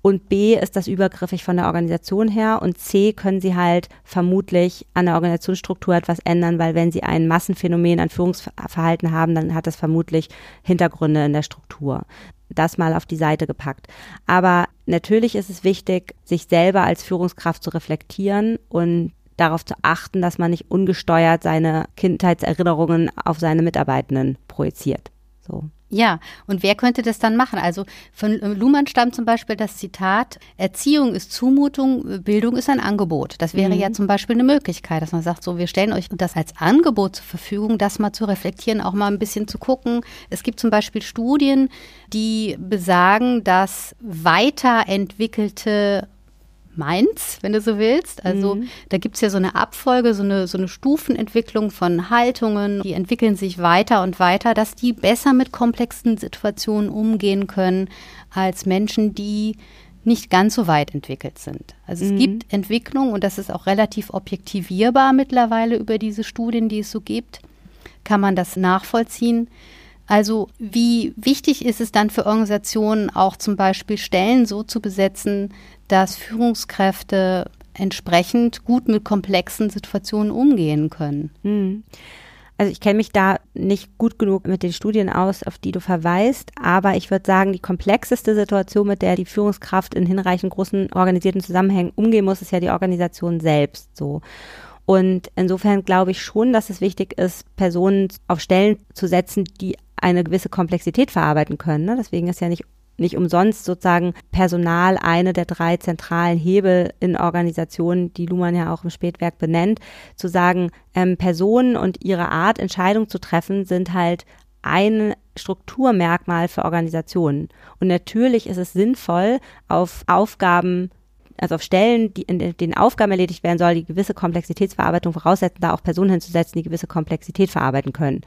Und B ist das übergriffig von der Organisation her. Und C können sie halt vermutlich an der Organisationsstruktur etwas ändern, weil wenn sie ein Massenphänomen an Führungsverhalten haben, dann hat das vermutlich Hintergründe in der Struktur das mal auf die Seite gepackt. Aber natürlich ist es wichtig, sich selber als Führungskraft zu reflektieren und darauf zu achten, dass man nicht ungesteuert seine Kindheitserinnerungen auf seine Mitarbeitenden projiziert. So. Ja, und wer könnte das dann machen? Also von Luhmann stammt zum Beispiel das Zitat, Erziehung ist Zumutung, Bildung ist ein Angebot. Das wäre mhm. ja zum Beispiel eine Möglichkeit, dass man sagt, so, wir stellen euch das als Angebot zur Verfügung, das mal zu reflektieren, auch mal ein bisschen zu gucken. Es gibt zum Beispiel Studien, die besagen, dass weiterentwickelte Mainz, wenn du so willst. Also mhm. da gibt es ja so eine Abfolge, so eine, so eine Stufenentwicklung von Haltungen, die entwickeln sich weiter und weiter, dass die besser mit komplexen Situationen umgehen können als Menschen, die nicht ganz so weit entwickelt sind. Also es mhm. gibt Entwicklung und das ist auch relativ objektivierbar mittlerweile über diese Studien, die es so gibt, kann man das nachvollziehen. Also wie wichtig ist es dann für Organisationen auch zum Beispiel Stellen so zu besetzen, dass Führungskräfte entsprechend gut mit komplexen Situationen umgehen können. Mhm. Also ich kenne mich da nicht gut genug mit den Studien aus, auf die du verweist, aber ich würde sagen, die komplexeste Situation, mit der die Führungskraft in hinreichend großen organisierten Zusammenhängen umgehen muss, ist ja die Organisation selbst so. Und insofern glaube ich schon, dass es wichtig ist, Personen auf Stellen zu setzen, die eine gewisse Komplexität verarbeiten können. Ne? Deswegen ist ja nicht nicht umsonst sozusagen Personal eine der drei zentralen Hebel in Organisationen, die Luhmann ja auch im Spätwerk benennt, zu sagen, ähm, Personen und ihre Art, Entscheidungen zu treffen, sind halt ein Strukturmerkmal für Organisationen. Und natürlich ist es sinnvoll, auf Aufgaben also auf Stellen, die in den Aufgaben erledigt werden soll, die gewisse Komplexitätsverarbeitung voraussetzen, da auch Personen hinzusetzen, die gewisse Komplexität verarbeiten können.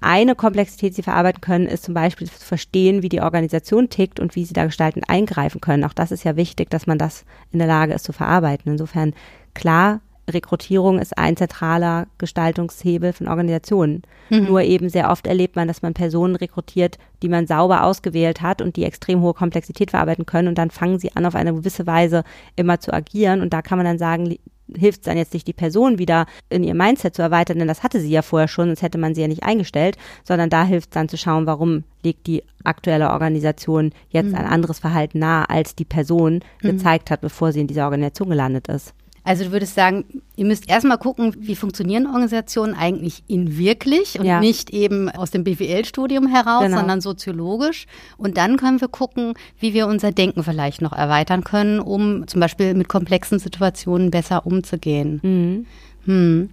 Eine Komplexität, die sie verarbeiten können, ist zum Beispiel zu verstehen, wie die Organisation tickt und wie sie da gestaltend eingreifen können. Auch das ist ja wichtig, dass man das in der Lage ist zu verarbeiten. Insofern, klar, Rekrutierung ist ein zentraler Gestaltungshebel von Organisationen. Mhm. Nur eben sehr oft erlebt man, dass man Personen rekrutiert, die man sauber ausgewählt hat und die extrem hohe Komplexität verarbeiten können und dann fangen sie an, auf eine gewisse Weise immer zu agieren und da kann man dann sagen, hilft es dann jetzt nicht, die Person wieder in ihr Mindset zu erweitern, denn das hatte sie ja vorher schon, sonst hätte man sie ja nicht eingestellt, sondern da hilft es dann zu schauen, warum legt die aktuelle Organisation jetzt mhm. ein anderes Verhalten nahe, als die Person mhm. gezeigt hat, bevor sie in dieser Organisation gelandet ist. Also du würdest sagen, ihr müsst erstmal gucken, wie funktionieren Organisationen eigentlich in wirklich und ja. nicht eben aus dem BWL-Studium heraus, genau. sondern soziologisch. Und dann können wir gucken, wie wir unser Denken vielleicht noch erweitern können, um zum Beispiel mit komplexen Situationen besser umzugehen. Mhm. Hm.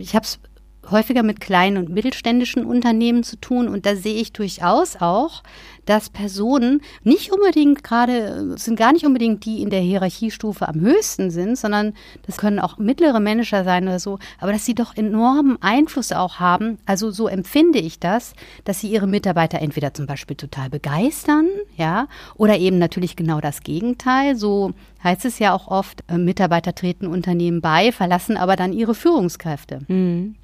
Ich habe es häufiger mit kleinen und mittelständischen Unternehmen zu tun und da sehe ich durchaus auch, dass Personen nicht unbedingt gerade, sind gar nicht unbedingt die in der Hierarchiestufe am höchsten sind, sondern das können auch mittlere Manager sein oder so, aber dass sie doch enormen Einfluss auch haben, also so empfinde ich das, dass sie ihre Mitarbeiter entweder zum Beispiel total begeistern, ja, oder eben natürlich genau das Gegenteil, so heißt es ja auch oft, äh, Mitarbeiter treten Unternehmen bei, verlassen aber dann ihre Führungskräfte. Mhm.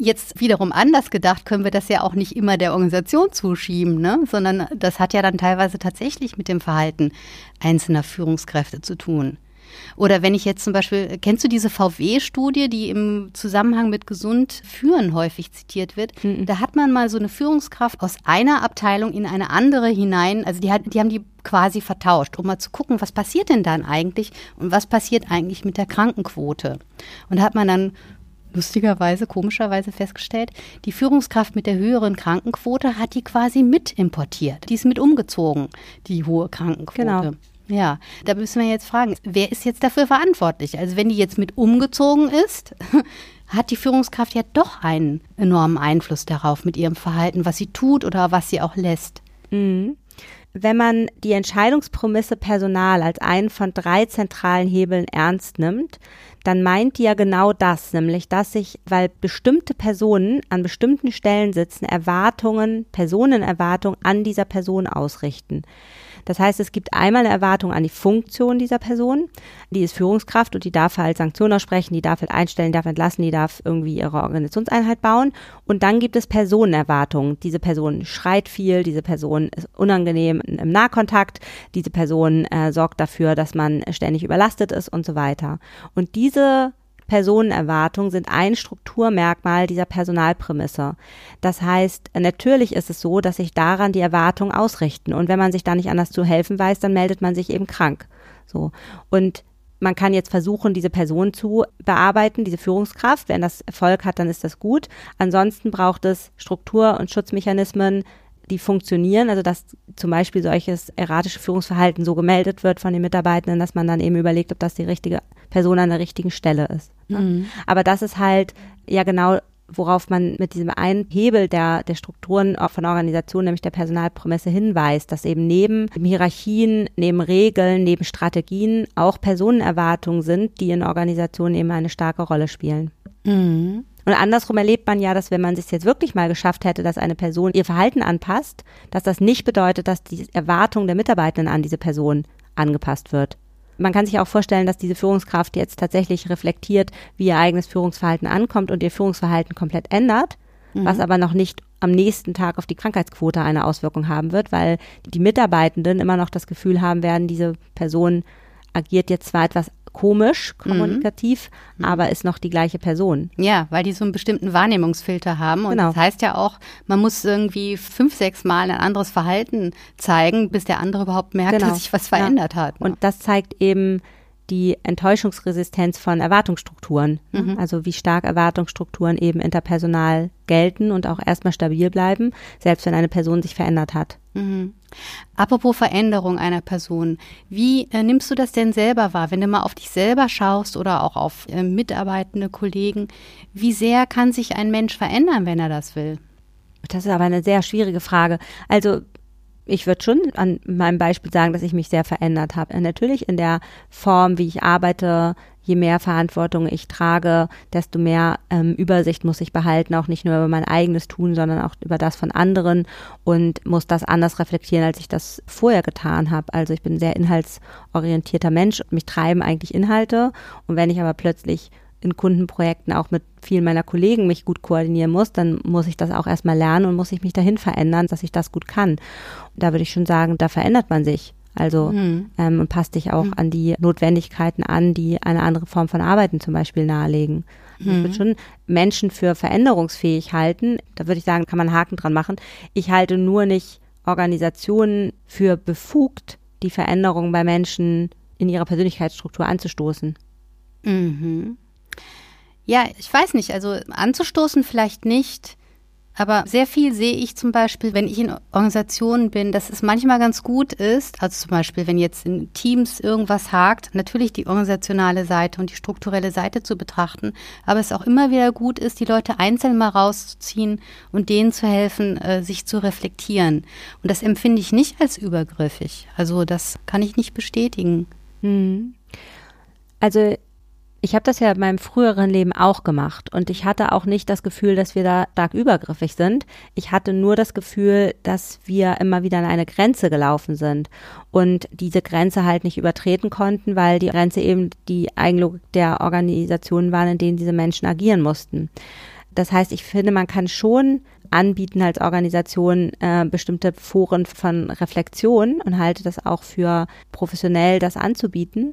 Jetzt wiederum anders gedacht, können wir das ja auch nicht immer der Organisation zuschieben, ne? sondern das hat ja dann teilweise tatsächlich mit dem Verhalten einzelner Führungskräfte zu tun. Oder wenn ich jetzt zum Beispiel, kennst du diese VW-Studie, die im Zusammenhang mit gesund führen häufig zitiert wird? Mhm. Da hat man mal so eine Führungskraft aus einer Abteilung in eine andere hinein, also die, hat, die haben die quasi vertauscht, um mal zu gucken, was passiert denn dann eigentlich und was passiert eigentlich mit der Krankenquote. Und da hat man dann lustigerweise, komischerweise festgestellt, die Führungskraft mit der höheren Krankenquote hat die quasi mit importiert. Die ist mit umgezogen, die hohe Krankenquote. Genau. Ja, da müssen wir jetzt fragen, wer ist jetzt dafür verantwortlich? Also wenn die jetzt mit umgezogen ist, hat die Führungskraft ja doch einen enormen Einfluss darauf mit ihrem Verhalten, was sie tut oder was sie auch lässt. Mhm. Wenn man die Entscheidungsprämisse Personal als einen von drei zentralen Hebeln ernst nimmt, dann meint die ja genau das, nämlich dass sich, weil bestimmte Personen an bestimmten Stellen sitzen, Erwartungen, Personenerwartungen an dieser Person ausrichten. Das heißt, es gibt einmal eine Erwartung an die Funktion dieser Person, die ist Führungskraft und die darf halt Sanktionen aussprechen, die darf halt einstellen, darf entlassen, die darf irgendwie ihre Organisationseinheit bauen. Und dann gibt es Personenerwartungen. Diese Person schreit viel, diese Person ist unangenehm im Nahkontakt, diese Person äh, sorgt dafür, dass man ständig überlastet ist und so weiter. Und diese Personenerwartungen sind ein Strukturmerkmal dieser Personalprämisse. Das heißt, natürlich ist es so, dass sich daran die Erwartungen ausrichten. Und wenn man sich da nicht anders zu helfen weiß, dann meldet man sich eben krank. So. Und man kann jetzt versuchen, diese Person zu bearbeiten, diese Führungskraft. Wenn das Erfolg hat, dann ist das gut. Ansonsten braucht es Struktur- und Schutzmechanismen, die funktionieren, also dass zum Beispiel solches erratische Führungsverhalten so gemeldet wird von den Mitarbeitenden, dass man dann eben überlegt, ob das die richtige Person an der richtigen Stelle ist. Ne? Mhm. Aber das ist halt ja genau worauf man mit diesem einen Hebel der, der Strukturen von Organisationen, nämlich der Personalprämisse hinweist, dass eben neben Hierarchien, neben Regeln, neben Strategien auch Personenerwartungen sind, die in Organisationen eben eine starke Rolle spielen. Mhm. Und andersrum erlebt man ja, dass wenn man es jetzt wirklich mal geschafft hätte, dass eine Person ihr Verhalten anpasst, dass das nicht bedeutet, dass die Erwartung der Mitarbeitenden an diese Person angepasst wird. Man kann sich auch vorstellen, dass diese Führungskraft jetzt tatsächlich reflektiert, wie ihr eigenes Führungsverhalten ankommt und ihr Führungsverhalten komplett ändert, mhm. was aber noch nicht am nächsten Tag auf die Krankheitsquote eine Auswirkung haben wird, weil die Mitarbeitenden immer noch das Gefühl haben werden, diese Person agiert jetzt zwar etwas komisch kommunikativ, mhm. aber ist noch die gleiche Person. Ja, weil die so einen bestimmten Wahrnehmungsfilter haben. Und genau. das heißt ja auch, man muss irgendwie fünf, sechs Mal ein anderes Verhalten zeigen, bis der andere überhaupt merkt, genau. dass sich was verändert ja. hat. Ne? Und das zeigt eben, die Enttäuschungsresistenz von Erwartungsstrukturen. Mhm. Also wie stark Erwartungsstrukturen eben interpersonal gelten und auch erstmal stabil bleiben, selbst wenn eine Person sich verändert hat. Mhm. Apropos Veränderung einer Person, wie äh, nimmst du das denn selber wahr, wenn du mal auf dich selber schaust oder auch auf äh, mitarbeitende Kollegen? Wie sehr kann sich ein Mensch verändern, wenn er das will? Das ist aber eine sehr schwierige Frage. Also ich würde schon an meinem Beispiel sagen, dass ich mich sehr verändert habe. Natürlich in der Form, wie ich arbeite, je mehr Verantwortung ich trage, desto mehr ähm, Übersicht muss ich behalten, auch nicht nur über mein eigenes Tun, sondern auch über das von anderen und muss das anders reflektieren, als ich das vorher getan habe. Also ich bin ein sehr inhaltsorientierter Mensch und mich treiben eigentlich Inhalte. Und wenn ich aber plötzlich in Kundenprojekten auch mit vielen meiner Kollegen mich gut koordinieren muss, dann muss ich das auch erstmal lernen und muss ich mich dahin verändern, dass ich das gut kann. da würde ich schon sagen, da verändert man sich. Also mhm. ähm, und passt dich auch mhm. an die Notwendigkeiten an, die eine andere Form von Arbeiten zum Beispiel nahelegen. Also ich würde mhm. schon Menschen für veränderungsfähig halten. Da würde ich sagen, kann man einen Haken dran machen. Ich halte nur nicht Organisationen für befugt, die Veränderungen bei Menschen in ihrer Persönlichkeitsstruktur anzustoßen. Mhm. Ja, ich weiß nicht, also anzustoßen vielleicht nicht. Aber sehr viel sehe ich zum Beispiel, wenn ich in Organisationen bin, dass es manchmal ganz gut ist, also zum Beispiel, wenn jetzt in Teams irgendwas hakt, natürlich die organisationale Seite und die strukturelle Seite zu betrachten, aber es auch immer wieder gut ist, die Leute einzeln mal rauszuziehen und denen zu helfen, äh, sich zu reflektieren. Und das empfinde ich nicht als übergriffig. Also das kann ich nicht bestätigen. Hm. Also ich habe das ja in meinem früheren Leben auch gemacht und ich hatte auch nicht das Gefühl, dass wir da stark übergriffig sind. Ich hatte nur das Gefühl, dass wir immer wieder an eine Grenze gelaufen sind und diese Grenze halt nicht übertreten konnten, weil die Grenze eben die Eigenlogik der Organisationen waren, in denen diese Menschen agieren mussten. Das heißt, ich finde, man kann schon anbieten als Organisation äh, bestimmte Foren von Reflexion und halte das auch für professionell, das anzubieten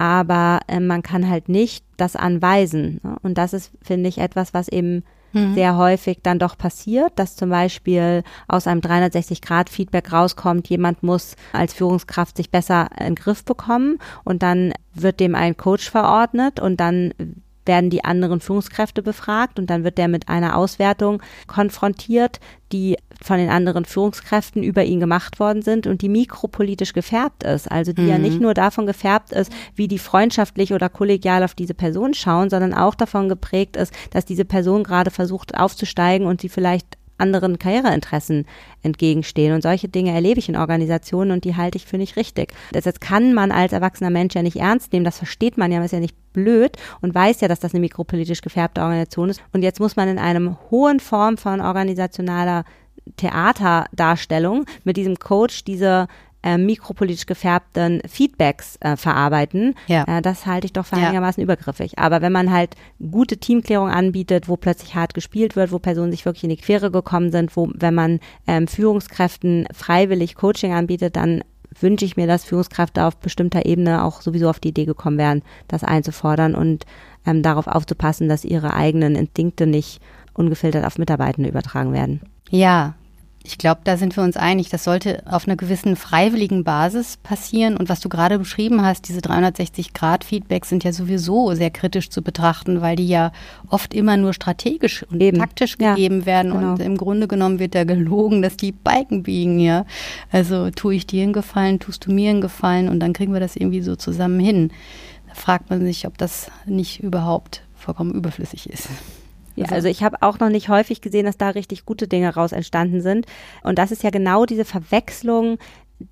aber äh, man kann halt nicht das anweisen. Ne? Und das ist, finde ich, etwas, was eben mhm. sehr häufig dann doch passiert, dass zum Beispiel aus einem 360-Grad-Feedback rauskommt, jemand muss als Führungskraft sich besser in den Griff bekommen und dann wird dem ein Coach verordnet und dann werden die anderen Führungskräfte befragt und dann wird der mit einer Auswertung konfrontiert, die von den anderen Führungskräften über ihn gemacht worden sind und die mikropolitisch gefärbt ist. Also die mhm. ja nicht nur davon gefärbt ist, wie die freundschaftlich oder kollegial auf diese Person schauen, sondern auch davon geprägt ist, dass diese Person gerade versucht aufzusteigen und sie vielleicht anderen Karriereinteressen entgegenstehen. Und solche Dinge erlebe ich in Organisationen und die halte ich für nicht richtig. Das kann man als erwachsener Mensch ja nicht ernst nehmen. Das versteht man ja, ist ja nicht blöd und weiß ja, dass das eine mikropolitisch gefärbte Organisation ist. Und jetzt muss man in einem hohen Form von organisationaler Theaterdarstellung mit diesem Coach diese äh, mikropolitisch gefärbten Feedbacks äh, verarbeiten, ja. äh, das halte ich doch für einigermaßen ja. übergriffig. Aber wenn man halt gute Teamklärung anbietet, wo plötzlich hart gespielt wird, wo Personen sich wirklich in die Quere gekommen sind, wo, wenn man ähm, Führungskräften freiwillig Coaching anbietet, dann wünsche ich mir, dass Führungskräfte auf bestimmter Ebene auch sowieso auf die Idee gekommen wären, das einzufordern und ähm, darauf aufzupassen, dass ihre eigenen Instinkte nicht ungefiltert auf Mitarbeitende übertragen werden. Ja, ich glaube, da sind wir uns einig. Das sollte auf einer gewissen freiwilligen Basis passieren. Und was du gerade beschrieben hast, diese 360-Grad-Feedbacks sind ja sowieso sehr kritisch zu betrachten, weil die ja oft immer nur strategisch und Eben. taktisch ja, gegeben werden. Genau. Und im Grunde genommen wird da gelogen, dass die Balken biegen, ja. Also tue ich dir einen Gefallen, tust du mir einen Gefallen und dann kriegen wir das irgendwie so zusammen hin. Da fragt man sich, ob das nicht überhaupt vollkommen überflüssig ist. Ja, also, also ich habe auch noch nicht häufig gesehen, dass da richtig gute Dinge raus entstanden sind. Und das ist ja genau diese Verwechslung,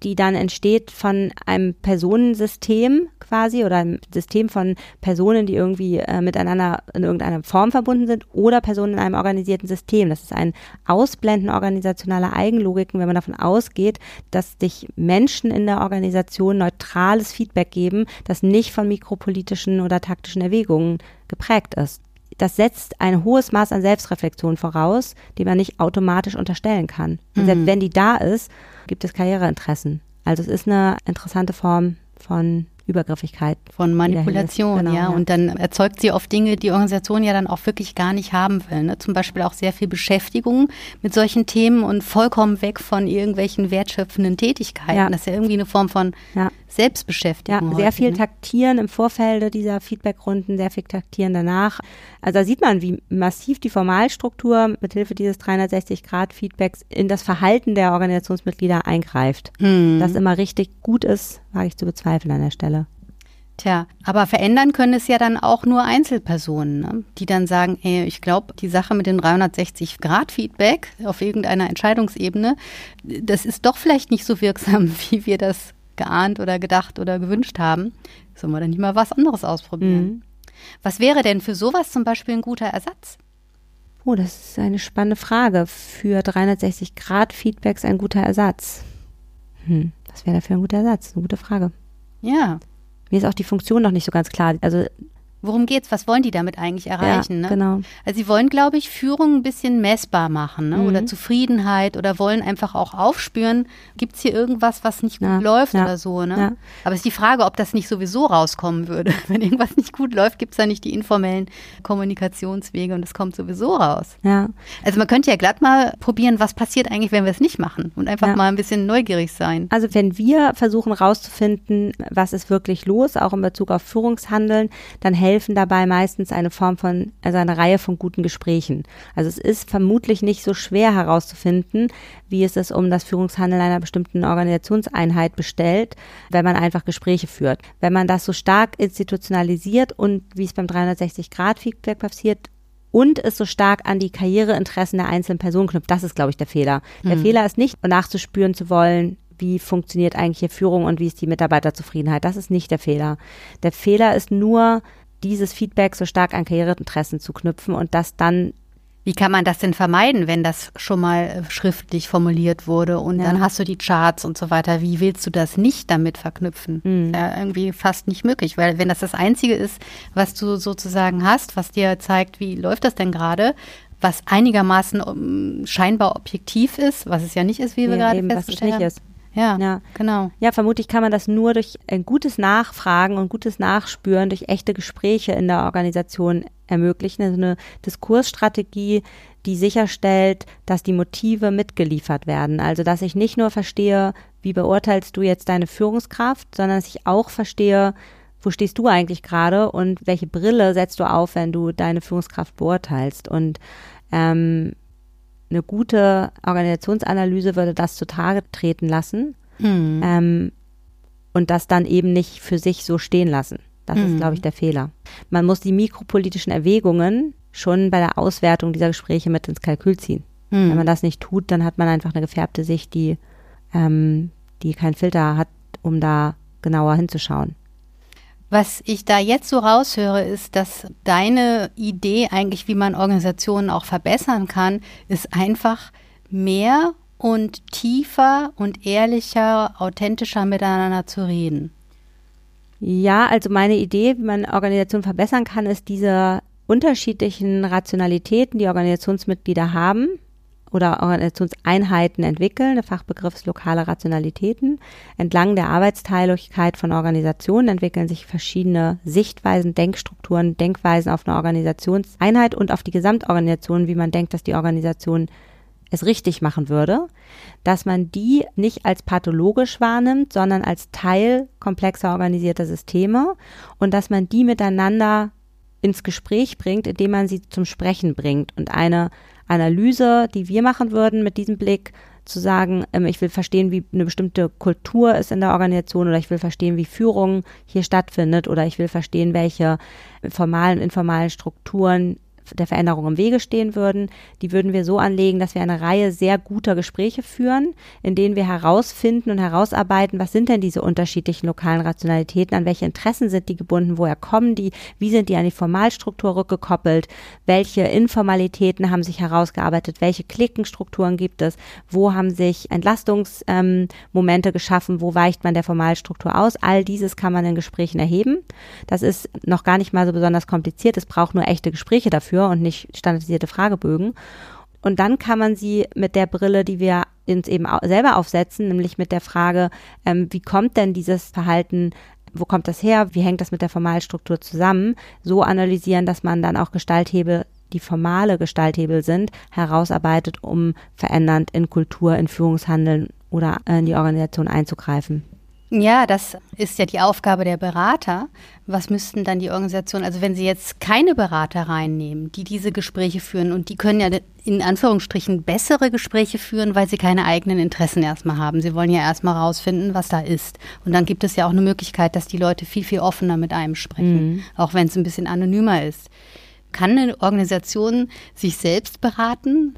die dann entsteht von einem Personensystem quasi oder einem System von Personen, die irgendwie äh, miteinander in irgendeiner Form verbunden sind oder Personen in einem organisierten System. Das ist ein Ausblenden organisationaler Eigenlogiken, wenn man davon ausgeht, dass sich Menschen in der Organisation neutrales Feedback geben, das nicht von mikropolitischen oder taktischen Erwägungen geprägt ist das setzt ein hohes Maß an Selbstreflexion voraus, die man nicht automatisch unterstellen kann. Und selbst mhm. wenn die da ist, gibt es Karriereinteressen. Also es ist eine interessante Form von Übergriffigkeit. Von Manipulation, genau, ja. ja. Und dann erzeugt sie oft Dinge, die Organisation ja dann auch wirklich gar nicht haben will. Ne? Zum Beispiel auch sehr viel Beschäftigung mit solchen Themen und vollkommen weg von irgendwelchen wertschöpfenden Tätigkeiten. Ja. Das ist ja irgendwie eine Form von ja. Selbstbeschäftigung. Ja, sehr viel ne? Taktieren im Vorfeld dieser Feedbackrunden, sehr viel Taktieren danach. Also da sieht man, wie massiv die Formalstruktur mithilfe dieses 360-Grad-Feedbacks in das Verhalten der Organisationsmitglieder eingreift. Mhm. Das immer richtig gut ist, wage ich zu bezweifeln an der Stelle. Tja, aber verändern können es ja dann auch nur Einzelpersonen, ne? die dann sagen, ey, ich glaube, die Sache mit dem 360-Grad-Feedback auf irgendeiner Entscheidungsebene, das ist doch vielleicht nicht so wirksam, wie wir das geahnt oder gedacht oder gewünscht haben. Sollen wir dann nicht mal was anderes ausprobieren? Mhm. Was wäre denn für sowas zum Beispiel ein guter Ersatz? Oh, das ist eine spannende Frage. Für 360-Grad-Feedbacks ein guter Ersatz. Hm, was wäre dafür ein guter Ersatz? Eine gute Frage. Ja. Mir ist auch die Funktion noch nicht so ganz klar. Also Worum geht's? Was wollen die damit eigentlich erreichen? Ja, ne? genau. Also sie wollen, glaube ich, Führung ein bisschen messbar machen ne? Mhm. oder Zufriedenheit oder wollen einfach auch aufspüren, gibt's hier irgendwas, was nicht gut Ja, läuft ja, oder so. Ne? Aber es ist die Frage, ob das nicht sowieso rauskommen würde. Wenn irgendwas nicht gut läuft, gibt's da nicht die informellen Kommunikationswege und es kommt sowieso raus. Ja, Also man könnte ja glatt mal probieren, was passiert eigentlich, wenn wir es nicht machen und einfach mal ein bisschen neugierig sein. Also wenn wir versuchen herauszufinden, was ist wirklich los, auch in Bezug auf Führungshandeln, dann helfen dabei meistens eine Form von, also eine Reihe von guten Gesprächen. Also es ist vermutlich nicht so schwer herauszufinden, wie es es um das Führungshandeln einer bestimmten Organisationseinheit bestellt, wenn man einfach Gespräche führt. Wenn man das so stark institutionalisiert und wie es beim 360-Grad-Feedback passiert, und es so stark an die Karriereinteressen der einzelnen Person knüpft. Das ist, glaube ich, der Fehler. Der Fehler ist nicht, nachzuspüren zu wollen, wie funktioniert eigentlich hier Führung und wie ist die Mitarbeiterzufriedenheit. Das ist nicht der Fehler. Der Fehler ist nur, dieses Feedback so stark an Karriereinteressen zu knüpfen und das dann Wie kann man das denn vermeiden, wenn das schon mal äh, schriftlich formuliert wurde und Ja. dann hast du die Charts und so weiter? Wie willst du das nicht damit verknüpfen? Mhm. Ja, irgendwie fast nicht möglich, weil wenn das das Einzige ist, was du sozusagen hast, was dir zeigt, wie läuft das denn gerade, was einigermaßen um, scheinbar objektiv ist, was es ja nicht ist, wie wir Ja, gerade eben, festgestellt haben. Ja, Ja. genau. Ja, vermutlich kann man das nur durch ein gutes Nachfragen und gutes Nachspüren, durch echte Gespräche in der Organisation ermöglichen. Also eine Diskursstrategie, die sicherstellt, dass die Motive mitgeliefert werden. Also, dass ich nicht nur verstehe, wie beurteilst du jetzt deine Führungskraft, sondern dass ich auch verstehe, wo stehst du eigentlich gerade und welche Brille setzt du auf, wenn du deine Führungskraft beurteilst. Und ähm, eine gute Organisationsanalyse würde das zutage treten lassen Mhm. ähm, und das dann eben nicht für sich so stehen lassen. Das ist, Mhm. glaube ich, der Fehler. Man muss die mikropolitischen Erwägungen schon bei der Auswertung dieser Gespräche mit ins Kalkül ziehen. Mhm. Wenn man das nicht tut, dann hat man einfach eine gefärbte Sicht, die, ähm, die keinen Filter hat, um da genauer hinzuschauen. Was ich da jetzt so raushöre, ist, dass deine Idee eigentlich, wie man Organisationen auch verbessern kann, ist einfach mehr und tiefer und ehrlicher, authentischer miteinander zu reden. Ja, also meine Idee, wie man Organisationen verbessern kann, ist diese unterschiedlichen Rationalitäten, die Organisationsmitglieder haben oder Organisationseinheiten entwickeln. Der Fachbegriff ist lokale Rationalitäten. Entlang der Arbeitsteiligkeit von Organisationen entwickeln sich verschiedene Sichtweisen, Denkstrukturen, Denkweisen auf eine Organisationseinheit und auf die Gesamtorganisation, wie man denkt, dass die Organisation es richtig machen würde, dass man die nicht als pathologisch wahrnimmt, sondern als Teil komplexer organisierter Systeme und dass man die miteinander ins Gespräch bringt, indem man sie zum Sprechen bringt und eine Analyse, die wir machen würden mit diesem Blick, zu sagen, ähm, ich will verstehen, wie eine bestimmte Kultur ist in der Organisation oder ich will verstehen, wie Führung hier stattfindet oder ich will verstehen, welche formalen, informalen Strukturen der Veränderung im Wege stehen würden, die würden wir so anlegen, dass wir eine Reihe sehr guter Gespräche führen, in denen wir herausfinden und herausarbeiten, was sind denn diese unterschiedlichen lokalen Rationalitäten, an welche Interessen sind die gebunden, woher kommen die, wie sind die an die Formalstruktur rückgekoppelt, welche Informalitäten haben sich herausgearbeitet, welche Klickenstrukturen gibt es, wo haben sich Entlastungsmomente ähm, geschaffen, wo weicht man der Formalstruktur aus. All dieses kann man in Gesprächen erheben. Das ist noch gar nicht mal so besonders kompliziert, es braucht nur echte Gespräche dafür und nicht standardisierte Fragebögen. Und dann kann man sie mit der Brille, die wir uns eben selber aufsetzen, nämlich mit der Frage, ähm, wie kommt denn dieses Verhalten, wo kommt das her, wie hängt das mit der Formalstruktur zusammen, so analysieren, dass man dann auch Gestalthebel die formale Gestalthebel sind, herausarbeitet, um verändernd in Kultur, in Führungshandeln oder in die Organisation einzugreifen. Ja, das ist ja die Aufgabe der Berater. Was müssten dann die Organisationen, also wenn sie jetzt keine Berater reinnehmen, die diese Gespräche führen und die können ja in Anführungsstrichen bessere Gespräche führen, weil sie keine eigenen Interessen erstmal haben. Sie wollen ja erstmal rausfinden, was da ist. Und dann gibt es ja auch eine Möglichkeit, dass die Leute viel, viel offener mit einem sprechen, mhm. auch wenn es ein bisschen anonymer ist. Kann eine Organisation sich selbst beraten?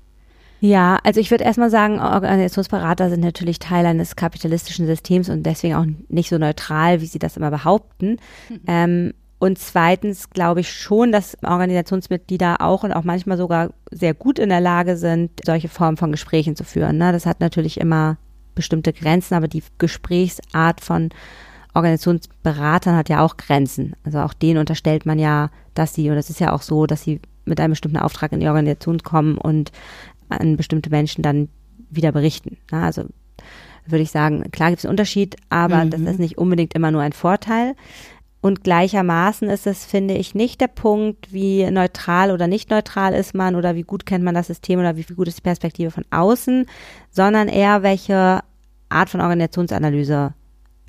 Ja, also ich würde erstmal sagen, Organisationsberater sind natürlich Teil eines kapitalistischen Systems und deswegen auch nicht so neutral, wie sie das immer behaupten. Mhm. Ähm, und zweitens glaube ich schon, dass Organisationsmitglieder auch und auch manchmal sogar sehr gut in der Lage sind, solche Formen von Gesprächen zu führen. Ne? Das hat natürlich immer bestimmte Grenzen, aber die Gesprächsart von Organisationsberatern hat ja auch Grenzen. Also auch denen unterstellt man ja, dass sie, und es ist ja auch so, dass sie mit einem bestimmten Auftrag in die Organisation kommen und an bestimmte Menschen dann wieder berichten. Also würde ich sagen, klar gibt es einen Unterschied, aber mhm. das ist nicht unbedingt immer nur ein Vorteil. Und gleichermaßen ist es, finde ich, nicht der Punkt, wie neutral oder nicht neutral ist man oder wie gut kennt man das System oder wie gut ist die Perspektive von außen, sondern eher welche Art von Organisationsanalyse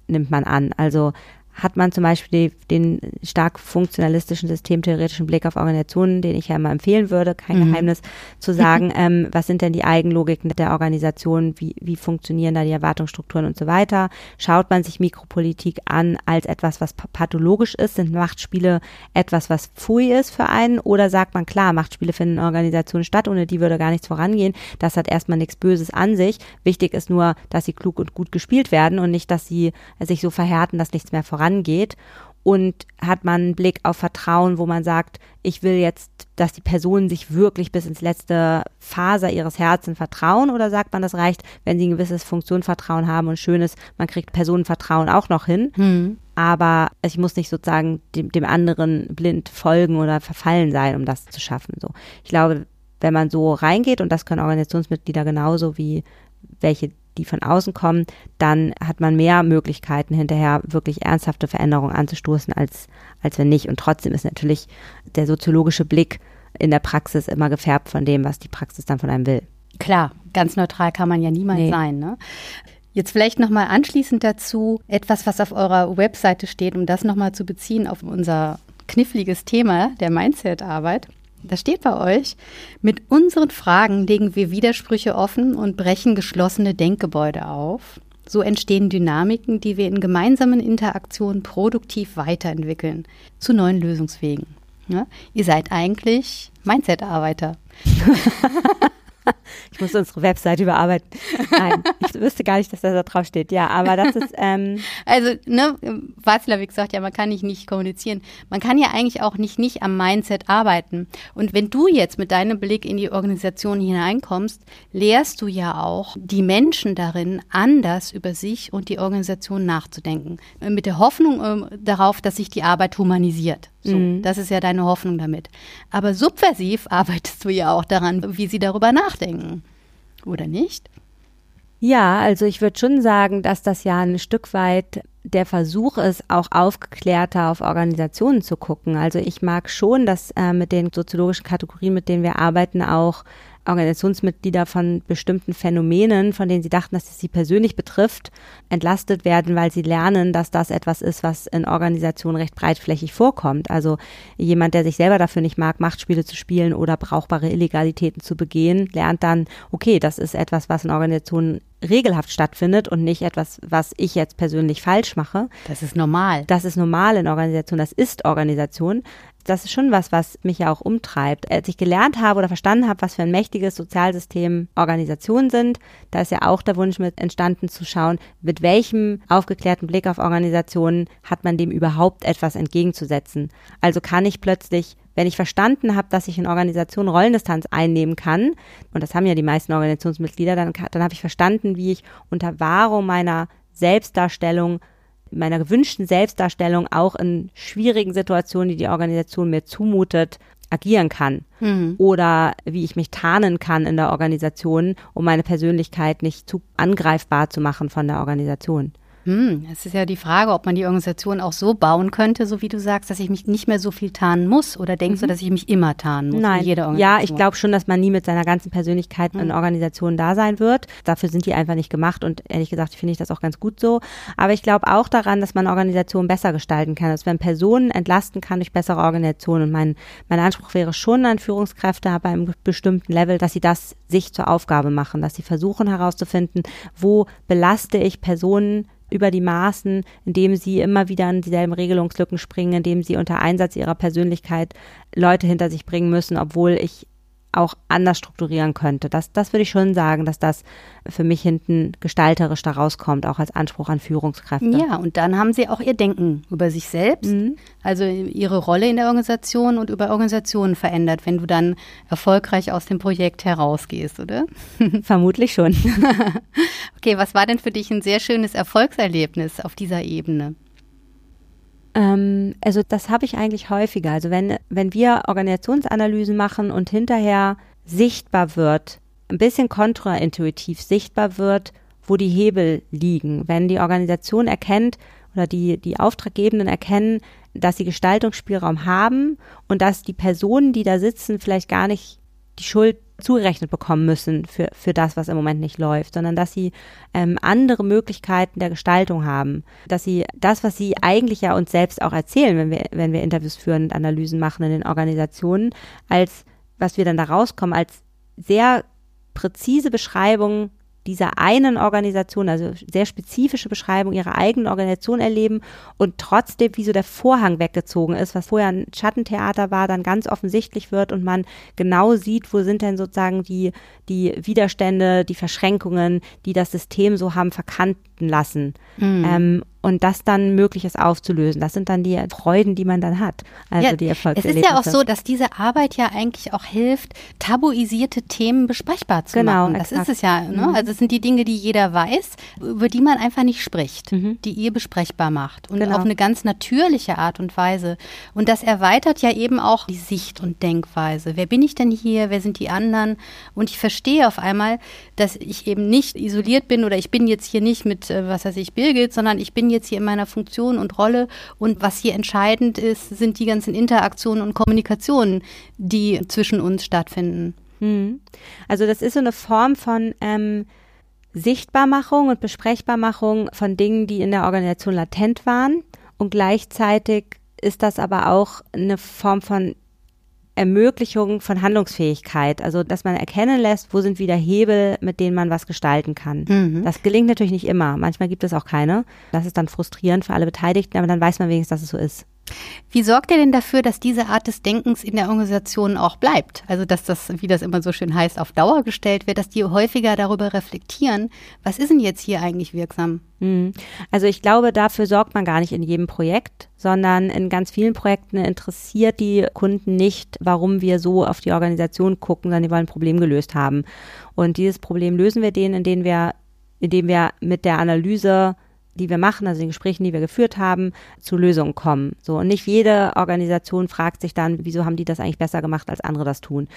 nimmt man an. Also hat man zum Beispiel den stark funktionalistischen, systemtheoretischen Blick auf Organisationen, den ich ja immer empfehlen würde, kein mhm. Geheimnis, zu sagen, ähm, was sind denn die Eigenlogiken der Organisation, wie, wie funktionieren da die Erwartungsstrukturen und so weiter. Schaut man sich Mikropolitik an als etwas, was pathologisch ist, sind Machtspiele etwas, was Pfui ist für einen oder sagt man, klar, Machtspiele finden in Organisationen statt, ohne die würde gar nichts vorangehen. Das hat erstmal nichts Böses an sich. Wichtig ist nur, dass sie klug und gut gespielt werden und nicht, dass sie sich so verhärten, dass nichts mehr vorangeht vorangeht und hat man einen Blick auf Vertrauen, wo man sagt, ich will jetzt, dass die Personen sich wirklich bis ins letzte Faser ihres Herzens vertrauen oder sagt man, das reicht, wenn sie ein gewisses Funktionvertrauen haben und schön ist, man kriegt Personenvertrauen auch noch hin. Hm. Aber ich muss nicht sozusagen dem, dem anderen blind folgen oder verfallen sein, um das zu schaffen. So. Ich glaube, wenn man so reingeht, und das können Organisationsmitglieder genauso wie welche, die von außen kommen, dann hat man mehr Möglichkeiten, hinterher wirklich ernsthafte Veränderungen anzustoßen, als, als wenn nicht. Und trotzdem ist natürlich der soziologische Blick in der Praxis immer gefärbt von dem, was die Praxis dann von einem will. Klar, ganz neutral kann man ja niemals nee. sein. Ne? Jetzt vielleicht nochmal anschließend dazu etwas, was auf eurer Webseite steht, um das nochmal zu beziehen auf unser kniffliges Thema der Mindset-Arbeit. Da steht bei euch, mit unseren Fragen legen wir Widersprüche offen und brechen geschlossene Denkgebäude auf. So entstehen Dynamiken, die wir in gemeinsamen Interaktionen produktiv weiterentwickeln, zu neuen Lösungswegen. Ja? Ihr seid eigentlich Mindset-Arbeiter. ich muss unsere Website überarbeiten. Nein, ich wüsste gar nicht, dass das da drauf steht. Ja, aber das ist. Ähm also, ne, Watzlawick sagt ja, man kann nicht nicht kommunizieren. Man kann ja eigentlich auch nicht nicht am Mindset arbeiten. Und wenn du jetzt mit deinem Blick in die Organisation hineinkommst, lehrst du ja auch die Menschen darin, anders über sich und die Organisation nachzudenken. Mit der Hoffnung äh, darauf, dass sich die Arbeit humanisiert. So, mhm. das ist ja deine Hoffnung damit. Aber subversiv arbeitest du ja auch daran, wie sie darüber nachdenken. Oder nicht? Ja, also ich würde schon sagen, dass das ja ein Stück weit der Versuch ist, auch aufgeklärter auf Organisationen zu gucken. Also ich mag schon, dass äh, mit den soziologischen Kategorien, mit denen wir arbeiten, auch Organisationsmitglieder von bestimmten Phänomenen, von denen sie dachten, dass es sie persönlich betrifft, entlastet werden, weil sie lernen, dass das etwas ist, was in Organisationen recht breitflächig vorkommt. Also jemand, der sich selber dafür nicht mag, Machtspiele zu spielen oder brauchbare Illegalitäten zu begehen, lernt dann, okay, das ist etwas, was in Organisationen regelhaft stattfindet und nicht etwas, was ich jetzt persönlich falsch mache. Das ist normal. Das ist normal in Organisation, das ist Organisation das ist schon was, was mich ja auch umtreibt. Als ich gelernt habe oder verstanden habe, was für ein mächtiges Sozialsystem Organisationen sind, da ist ja auch der Wunsch mit entstanden zu schauen, mit welchem aufgeklärten Blick auf Organisationen hat man dem überhaupt etwas entgegenzusetzen. Also kann ich plötzlich wenn ich verstanden habe, dass ich in Organisationen Rollendistanz einnehmen kann, und das haben ja die meisten Organisationsmitglieder, dann, dann habe ich verstanden, wie ich unter Wahrung meiner Selbstdarstellung meiner gewünschten Selbstdarstellung auch in schwierigen Situationen, die die Organisation mir zumutet, agieren kann. Mhm. Oder wie ich mich tarnen kann in der Organisation, um meine Persönlichkeit nicht zu angreifbar zu machen von der Organisation. Hm, es ist ja die Frage, ob man die Organisation auch so bauen könnte, so wie du sagst, dass ich mich nicht mehr so viel tarnen muss. Oder denkst mhm. du, dass ich mich immer tarnen muss? Nein. Ja, ich glaube schon, dass man nie mit seiner ganzen Persönlichkeit mhm. in Organisationen da sein wird. Dafür sind die einfach nicht gemacht und ehrlich gesagt finde ich das auch ganz gut so. Aber ich glaube auch daran, dass man Organisationen besser gestalten kann, dass man Personen entlasten kann durch bessere Organisationen. Und mein, mein Anspruch wäre schon an Führungskräfte aber einem bestimmten Level, dass sie das sich zur Aufgabe machen, dass sie versuchen herauszufinden, wo belaste ich Personen über die Maßen, indem sie immer wieder an dieselben Regelungslücken springen, indem sie unter Einsatz ihrer Persönlichkeit Leute hinter sich bringen müssen, obwohl ich auch anders strukturieren könnte. Das, das würde ich schon sagen, dass das für mich hinten gestalterisch daraus kommt, auch als Anspruch an Führungskräfte. Ja, und dann haben sie auch ihr Denken über sich selbst, mhm. also ihre Rolle in der Organisation und über Organisationen verändert, wenn du dann erfolgreich aus dem Projekt herausgehst, oder? Vermutlich schon. okay, was war denn für dich ein sehr schönes Erfolgserlebnis auf dieser Ebene? Ähm, also das habe ich eigentlich häufiger. Also wenn, wenn wir Organisationsanalysen machen und hinterher sichtbar wird, ein bisschen kontraintuitiv sichtbar wird, wo die Hebel liegen. Wenn die Organisation erkennt oder die, die Auftraggebenden erkennen, dass sie Gestaltungsspielraum haben und dass die Personen, die da sitzen, vielleicht gar nicht die Schuld zugerechnet bekommen müssen für, für das, was im Moment nicht läuft, sondern dass sie ähm, andere Möglichkeiten der Gestaltung haben, dass sie das, was sie eigentlich ja uns selbst auch erzählen, wenn wir, wenn wir Interviews führen und Analysen machen in den Organisationen, als was wir dann da rauskommen, als sehr präzise Beschreibung dieser einen Organisation, also sehr spezifische Beschreibung ihrer eigenen Organisation erleben und trotzdem, wie so der Vorhang weggezogen ist, was vorher ein Schattentheater war, dann ganz offensichtlich wird und man genau sieht, wo sind denn sozusagen die, die Widerstände, die Verschränkungen, die das System so haben verkanten lassen. Mhm. Ähm, und das dann möglich ist aufzulösen. Das sind dann die Freuden, die man dann hat. Also ja, die Erfolgserlebnisse. Es ist ja auch so, dass diese Arbeit ja eigentlich auch hilft, tabuisierte Themen besprechbar zu genau, machen. Das exakt. ist es ja. Ne? Mhm. Also es sind die Dinge, die jeder weiß, über die man einfach nicht spricht, mhm. die ihr besprechbar macht und genau. auf eine ganz natürliche Art und Weise. Und das erweitert ja eben auch die Sicht und Denkweise. Wer bin ich denn hier? Wer sind die anderen? Und ich verstehe auf einmal, dass ich eben nicht isoliert bin oder ich bin jetzt hier nicht mit, was weiß ich, Birgit, sondern ich bin jetzt hier in meiner Funktion und Rolle. Und was hier entscheidend ist, sind die ganzen Interaktionen und Kommunikationen, die zwischen uns stattfinden. Hm. Also das ist so eine Form von ähm, Sichtbarmachung und Besprechbarmachung von Dingen, die in der Organisation latent waren. Und gleichzeitig ist das aber auch eine Form von Ermöglichung von Handlungsfähigkeit, also dass man erkennen lässt, wo sind wieder Hebel, mit denen man was gestalten kann. Mhm. Das gelingt natürlich nicht immer. Manchmal gibt es auch keine. Das ist dann frustrierend für alle Beteiligten, aber dann weiß man wenigstens, dass es so ist. Wie sorgt ihr denn dafür, dass diese Art des Denkens in der Organisation auch bleibt? Also, dass das, wie das immer so schön heißt, auf Dauer gestellt wird, dass die häufiger darüber reflektieren, was ist denn jetzt hier eigentlich wirksam? Hm. Also, ich glaube, dafür sorgt man gar nicht in jedem Projekt, sondern in ganz vielen Projekten interessiert die Kunden nicht, warum wir so auf die Organisation gucken, sondern die wollen ein Problem gelöst haben. Und dieses Problem lösen wir denen, indem wir, indem wir mit der Analyse die wir machen, also den Gesprächen, die wir geführt haben, zu Lösungen kommen. So und nicht jede Organisation fragt sich dann, wieso haben die das eigentlich besser gemacht, als andere das tun.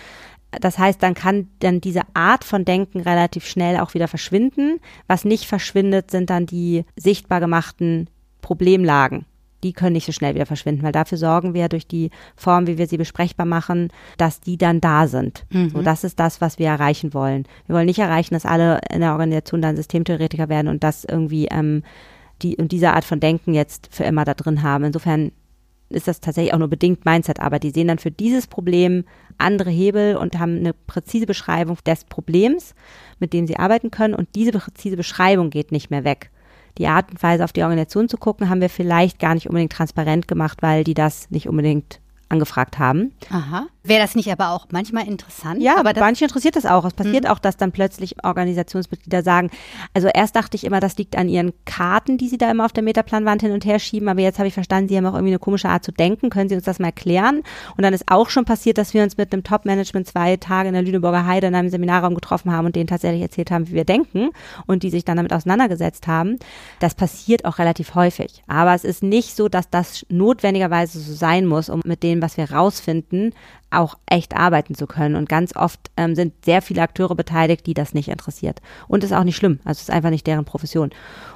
Das heißt, dann kann dann diese Art von Denken relativ schnell auch wieder verschwinden. Was nicht verschwindet, sind dann die sichtbar gemachten Problemlagen die können nicht so schnell wieder verschwinden, weil dafür sorgen wir durch die Form, wie wir sie besprechbar machen, dass die dann da sind. Mhm. So, das ist das, was wir erreichen wollen. Wir wollen nicht erreichen, dass alle in der Organisation dann Systemtheoretiker werden und das irgendwie ähm, die und diese Art von Denken jetzt für immer da drin haben. Insofern ist das tatsächlich auch nur bedingt Mindset-Arbeit. Die sehen dann für dieses Problem andere Hebel und haben eine präzise Beschreibung des Problems, mit dem sie arbeiten können. Und diese präzise Beschreibung geht nicht mehr weg die Art und Weise auf die Organisation zu gucken, haben wir vielleicht gar nicht unbedingt transparent gemacht, weil die das nicht unbedingt angefragt haben. Aha. Wäre das nicht aber auch manchmal interessant? Ja, aber manche interessiert das auch. Es passiert mhm. auch, dass dann plötzlich Organisationsmitglieder sagen, also erst dachte ich immer, das liegt an ihren Karten, die sie da immer auf der Metaplanwand hin und her schieben, aber jetzt habe ich verstanden, sie haben auch irgendwie eine komische Art zu denken. Können Sie uns das mal erklären? Und dann ist auch schon passiert, dass wir uns mit einem Top-Management zwei Tage in der Lüneburger Heide in einem Seminarraum getroffen haben und denen tatsächlich erzählt haben, wie wir denken und die sich dann damit auseinandergesetzt haben. Das passiert auch relativ häufig. Aber es ist nicht so, dass das notwendigerweise so sein muss, um mit dem, was wir rausfinden, auch echt arbeiten zu können. Und ganz oft ähm, sind sehr viele Akteure beteiligt, die das nicht interessiert. Und ist auch nicht schlimm. Also es ist einfach nicht deren Profession.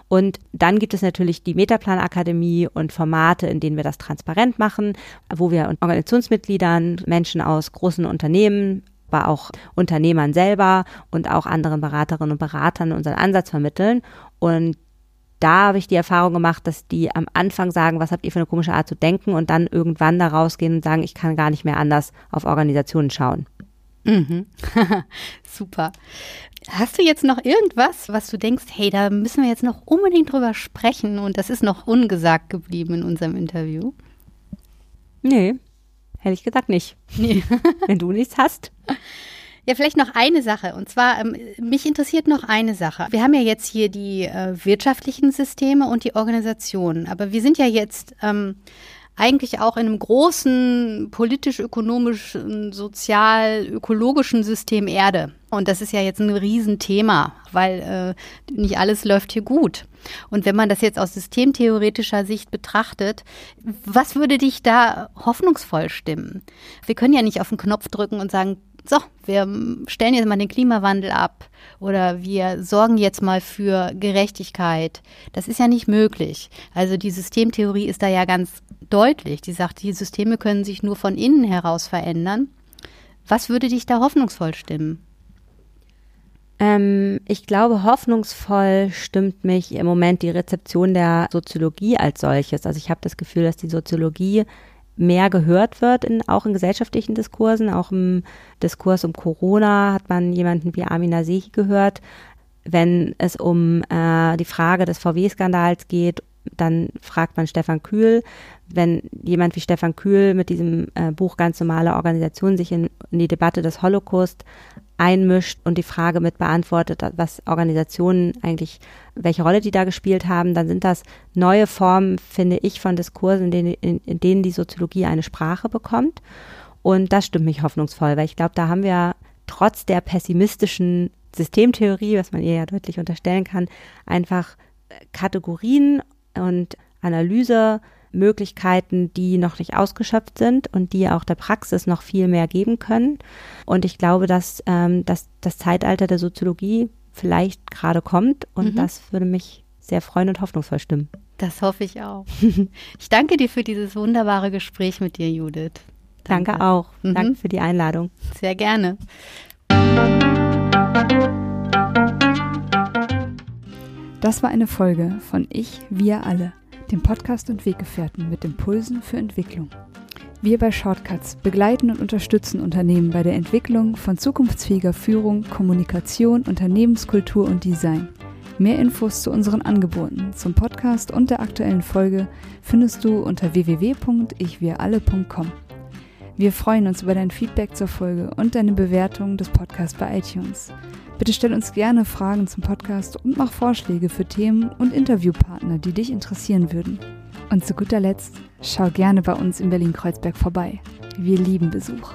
Und dann gibt es natürlich die Metaplan-Akademie und Formate, in denen wir das transparent machen, wo wir Organisationsmitgliedern, Menschen aus großen Unternehmen, aber auch Unternehmern selber und auch anderen Beraterinnen und Beratern unseren Ansatz vermitteln. Und da habe ich die Erfahrung gemacht, dass die am Anfang sagen, was habt ihr für eine komische Art zu denken und dann irgendwann da rausgehen und sagen, ich kann gar nicht mehr anders auf Organisationen schauen. Mhm. Super. Hast du jetzt noch irgendwas, was du denkst, hey, da müssen wir jetzt noch unbedingt drüber sprechen und das ist noch ungesagt geblieben in unserem Interview? Nee, hätte ich gesagt nicht. Nee. Wenn du nichts hast. Ja, vielleicht noch eine Sache. Und zwar, ähm, mich interessiert noch eine Sache. Wir haben ja jetzt hier die äh, wirtschaftlichen Systeme und die Organisationen. Aber wir sind ja jetzt ähm, eigentlich auch in einem großen politisch-ökonomischen, sozial-ökologischen System Erde. Und das ist ja jetzt ein Riesenthema, weil äh, nicht alles läuft hier gut. Und wenn man das jetzt aus systemtheoretischer Sicht betrachtet, was würde dich da hoffnungsvoll stimmen? Wir können ja nicht auf den Knopf drücken und sagen, so, wir stellen jetzt mal den Klimawandel ab oder wir sorgen jetzt mal für Gerechtigkeit. Das ist ja nicht möglich. Also die Systemtheorie ist da ja ganz deutlich. Die sagt, die Systeme können sich nur von innen heraus verändern. Was würde dich da hoffnungsvoll stimmen? Ähm, ich glaube, hoffnungsvoll stimmt mich im Moment die Rezeption der Soziologie als solches. Also ich habe das Gefühl, dass die Soziologie mehr gehört wird, in, auch in gesellschaftlichen Diskursen. Auch im Diskurs um Corona hat man jemanden wie Amina Sehi gehört. Wenn es um äh, die Frage des VW-Skandals geht, dann fragt man Stefan Kühl. Wenn jemand wie Stefan Kühl mit diesem äh, Buch Ganz normale Organisation sich in, in die Debatte des Holocaust einmischt und die Frage mit beantwortet, was Organisationen eigentlich, welche Rolle die da gespielt haben, dann sind das neue Formen, finde ich, von Diskursen, in denen, in, in denen die Soziologie eine Sprache bekommt. Und das stimmt mich hoffnungsvoll, weil ich glaube, da haben wir trotz der pessimistischen Systemtheorie, was man ihr ja deutlich unterstellen kann, einfach Kategorien und Analyse Möglichkeiten, die noch nicht ausgeschöpft sind und die auch der Praxis noch viel mehr geben können. Und ich glaube, dass, ähm, dass das Zeitalter der Soziologie vielleicht gerade kommt und mhm. das würde mich sehr freuen und hoffnungsvoll stimmen. Das hoffe ich auch. ich danke dir für dieses wunderbare Gespräch mit dir, Judith. Danke, danke auch. Mhm. Danke für die Einladung. Sehr gerne. Das war eine Folge von Ich, wir alle dem Podcast und Weggefährten mit Impulsen für Entwicklung. Wir bei Shortcuts begleiten und unterstützen Unternehmen bei der Entwicklung von zukunftsfähiger Führung, Kommunikation, Unternehmenskultur und Design. Mehr Infos zu unseren Angeboten, zum Podcast und der aktuellen Folge findest du unter www.ichwiralle.com. Wir freuen uns über dein Feedback zur Folge und deine Bewertung des Podcasts bei iTunes. Bitte stell uns gerne Fragen zum Podcast und mach Vorschläge für Themen und Interviewpartner, die dich interessieren würden. Und zu guter Letzt, schau gerne bei uns in Berlin-Kreuzberg vorbei. Wir lieben Besuch.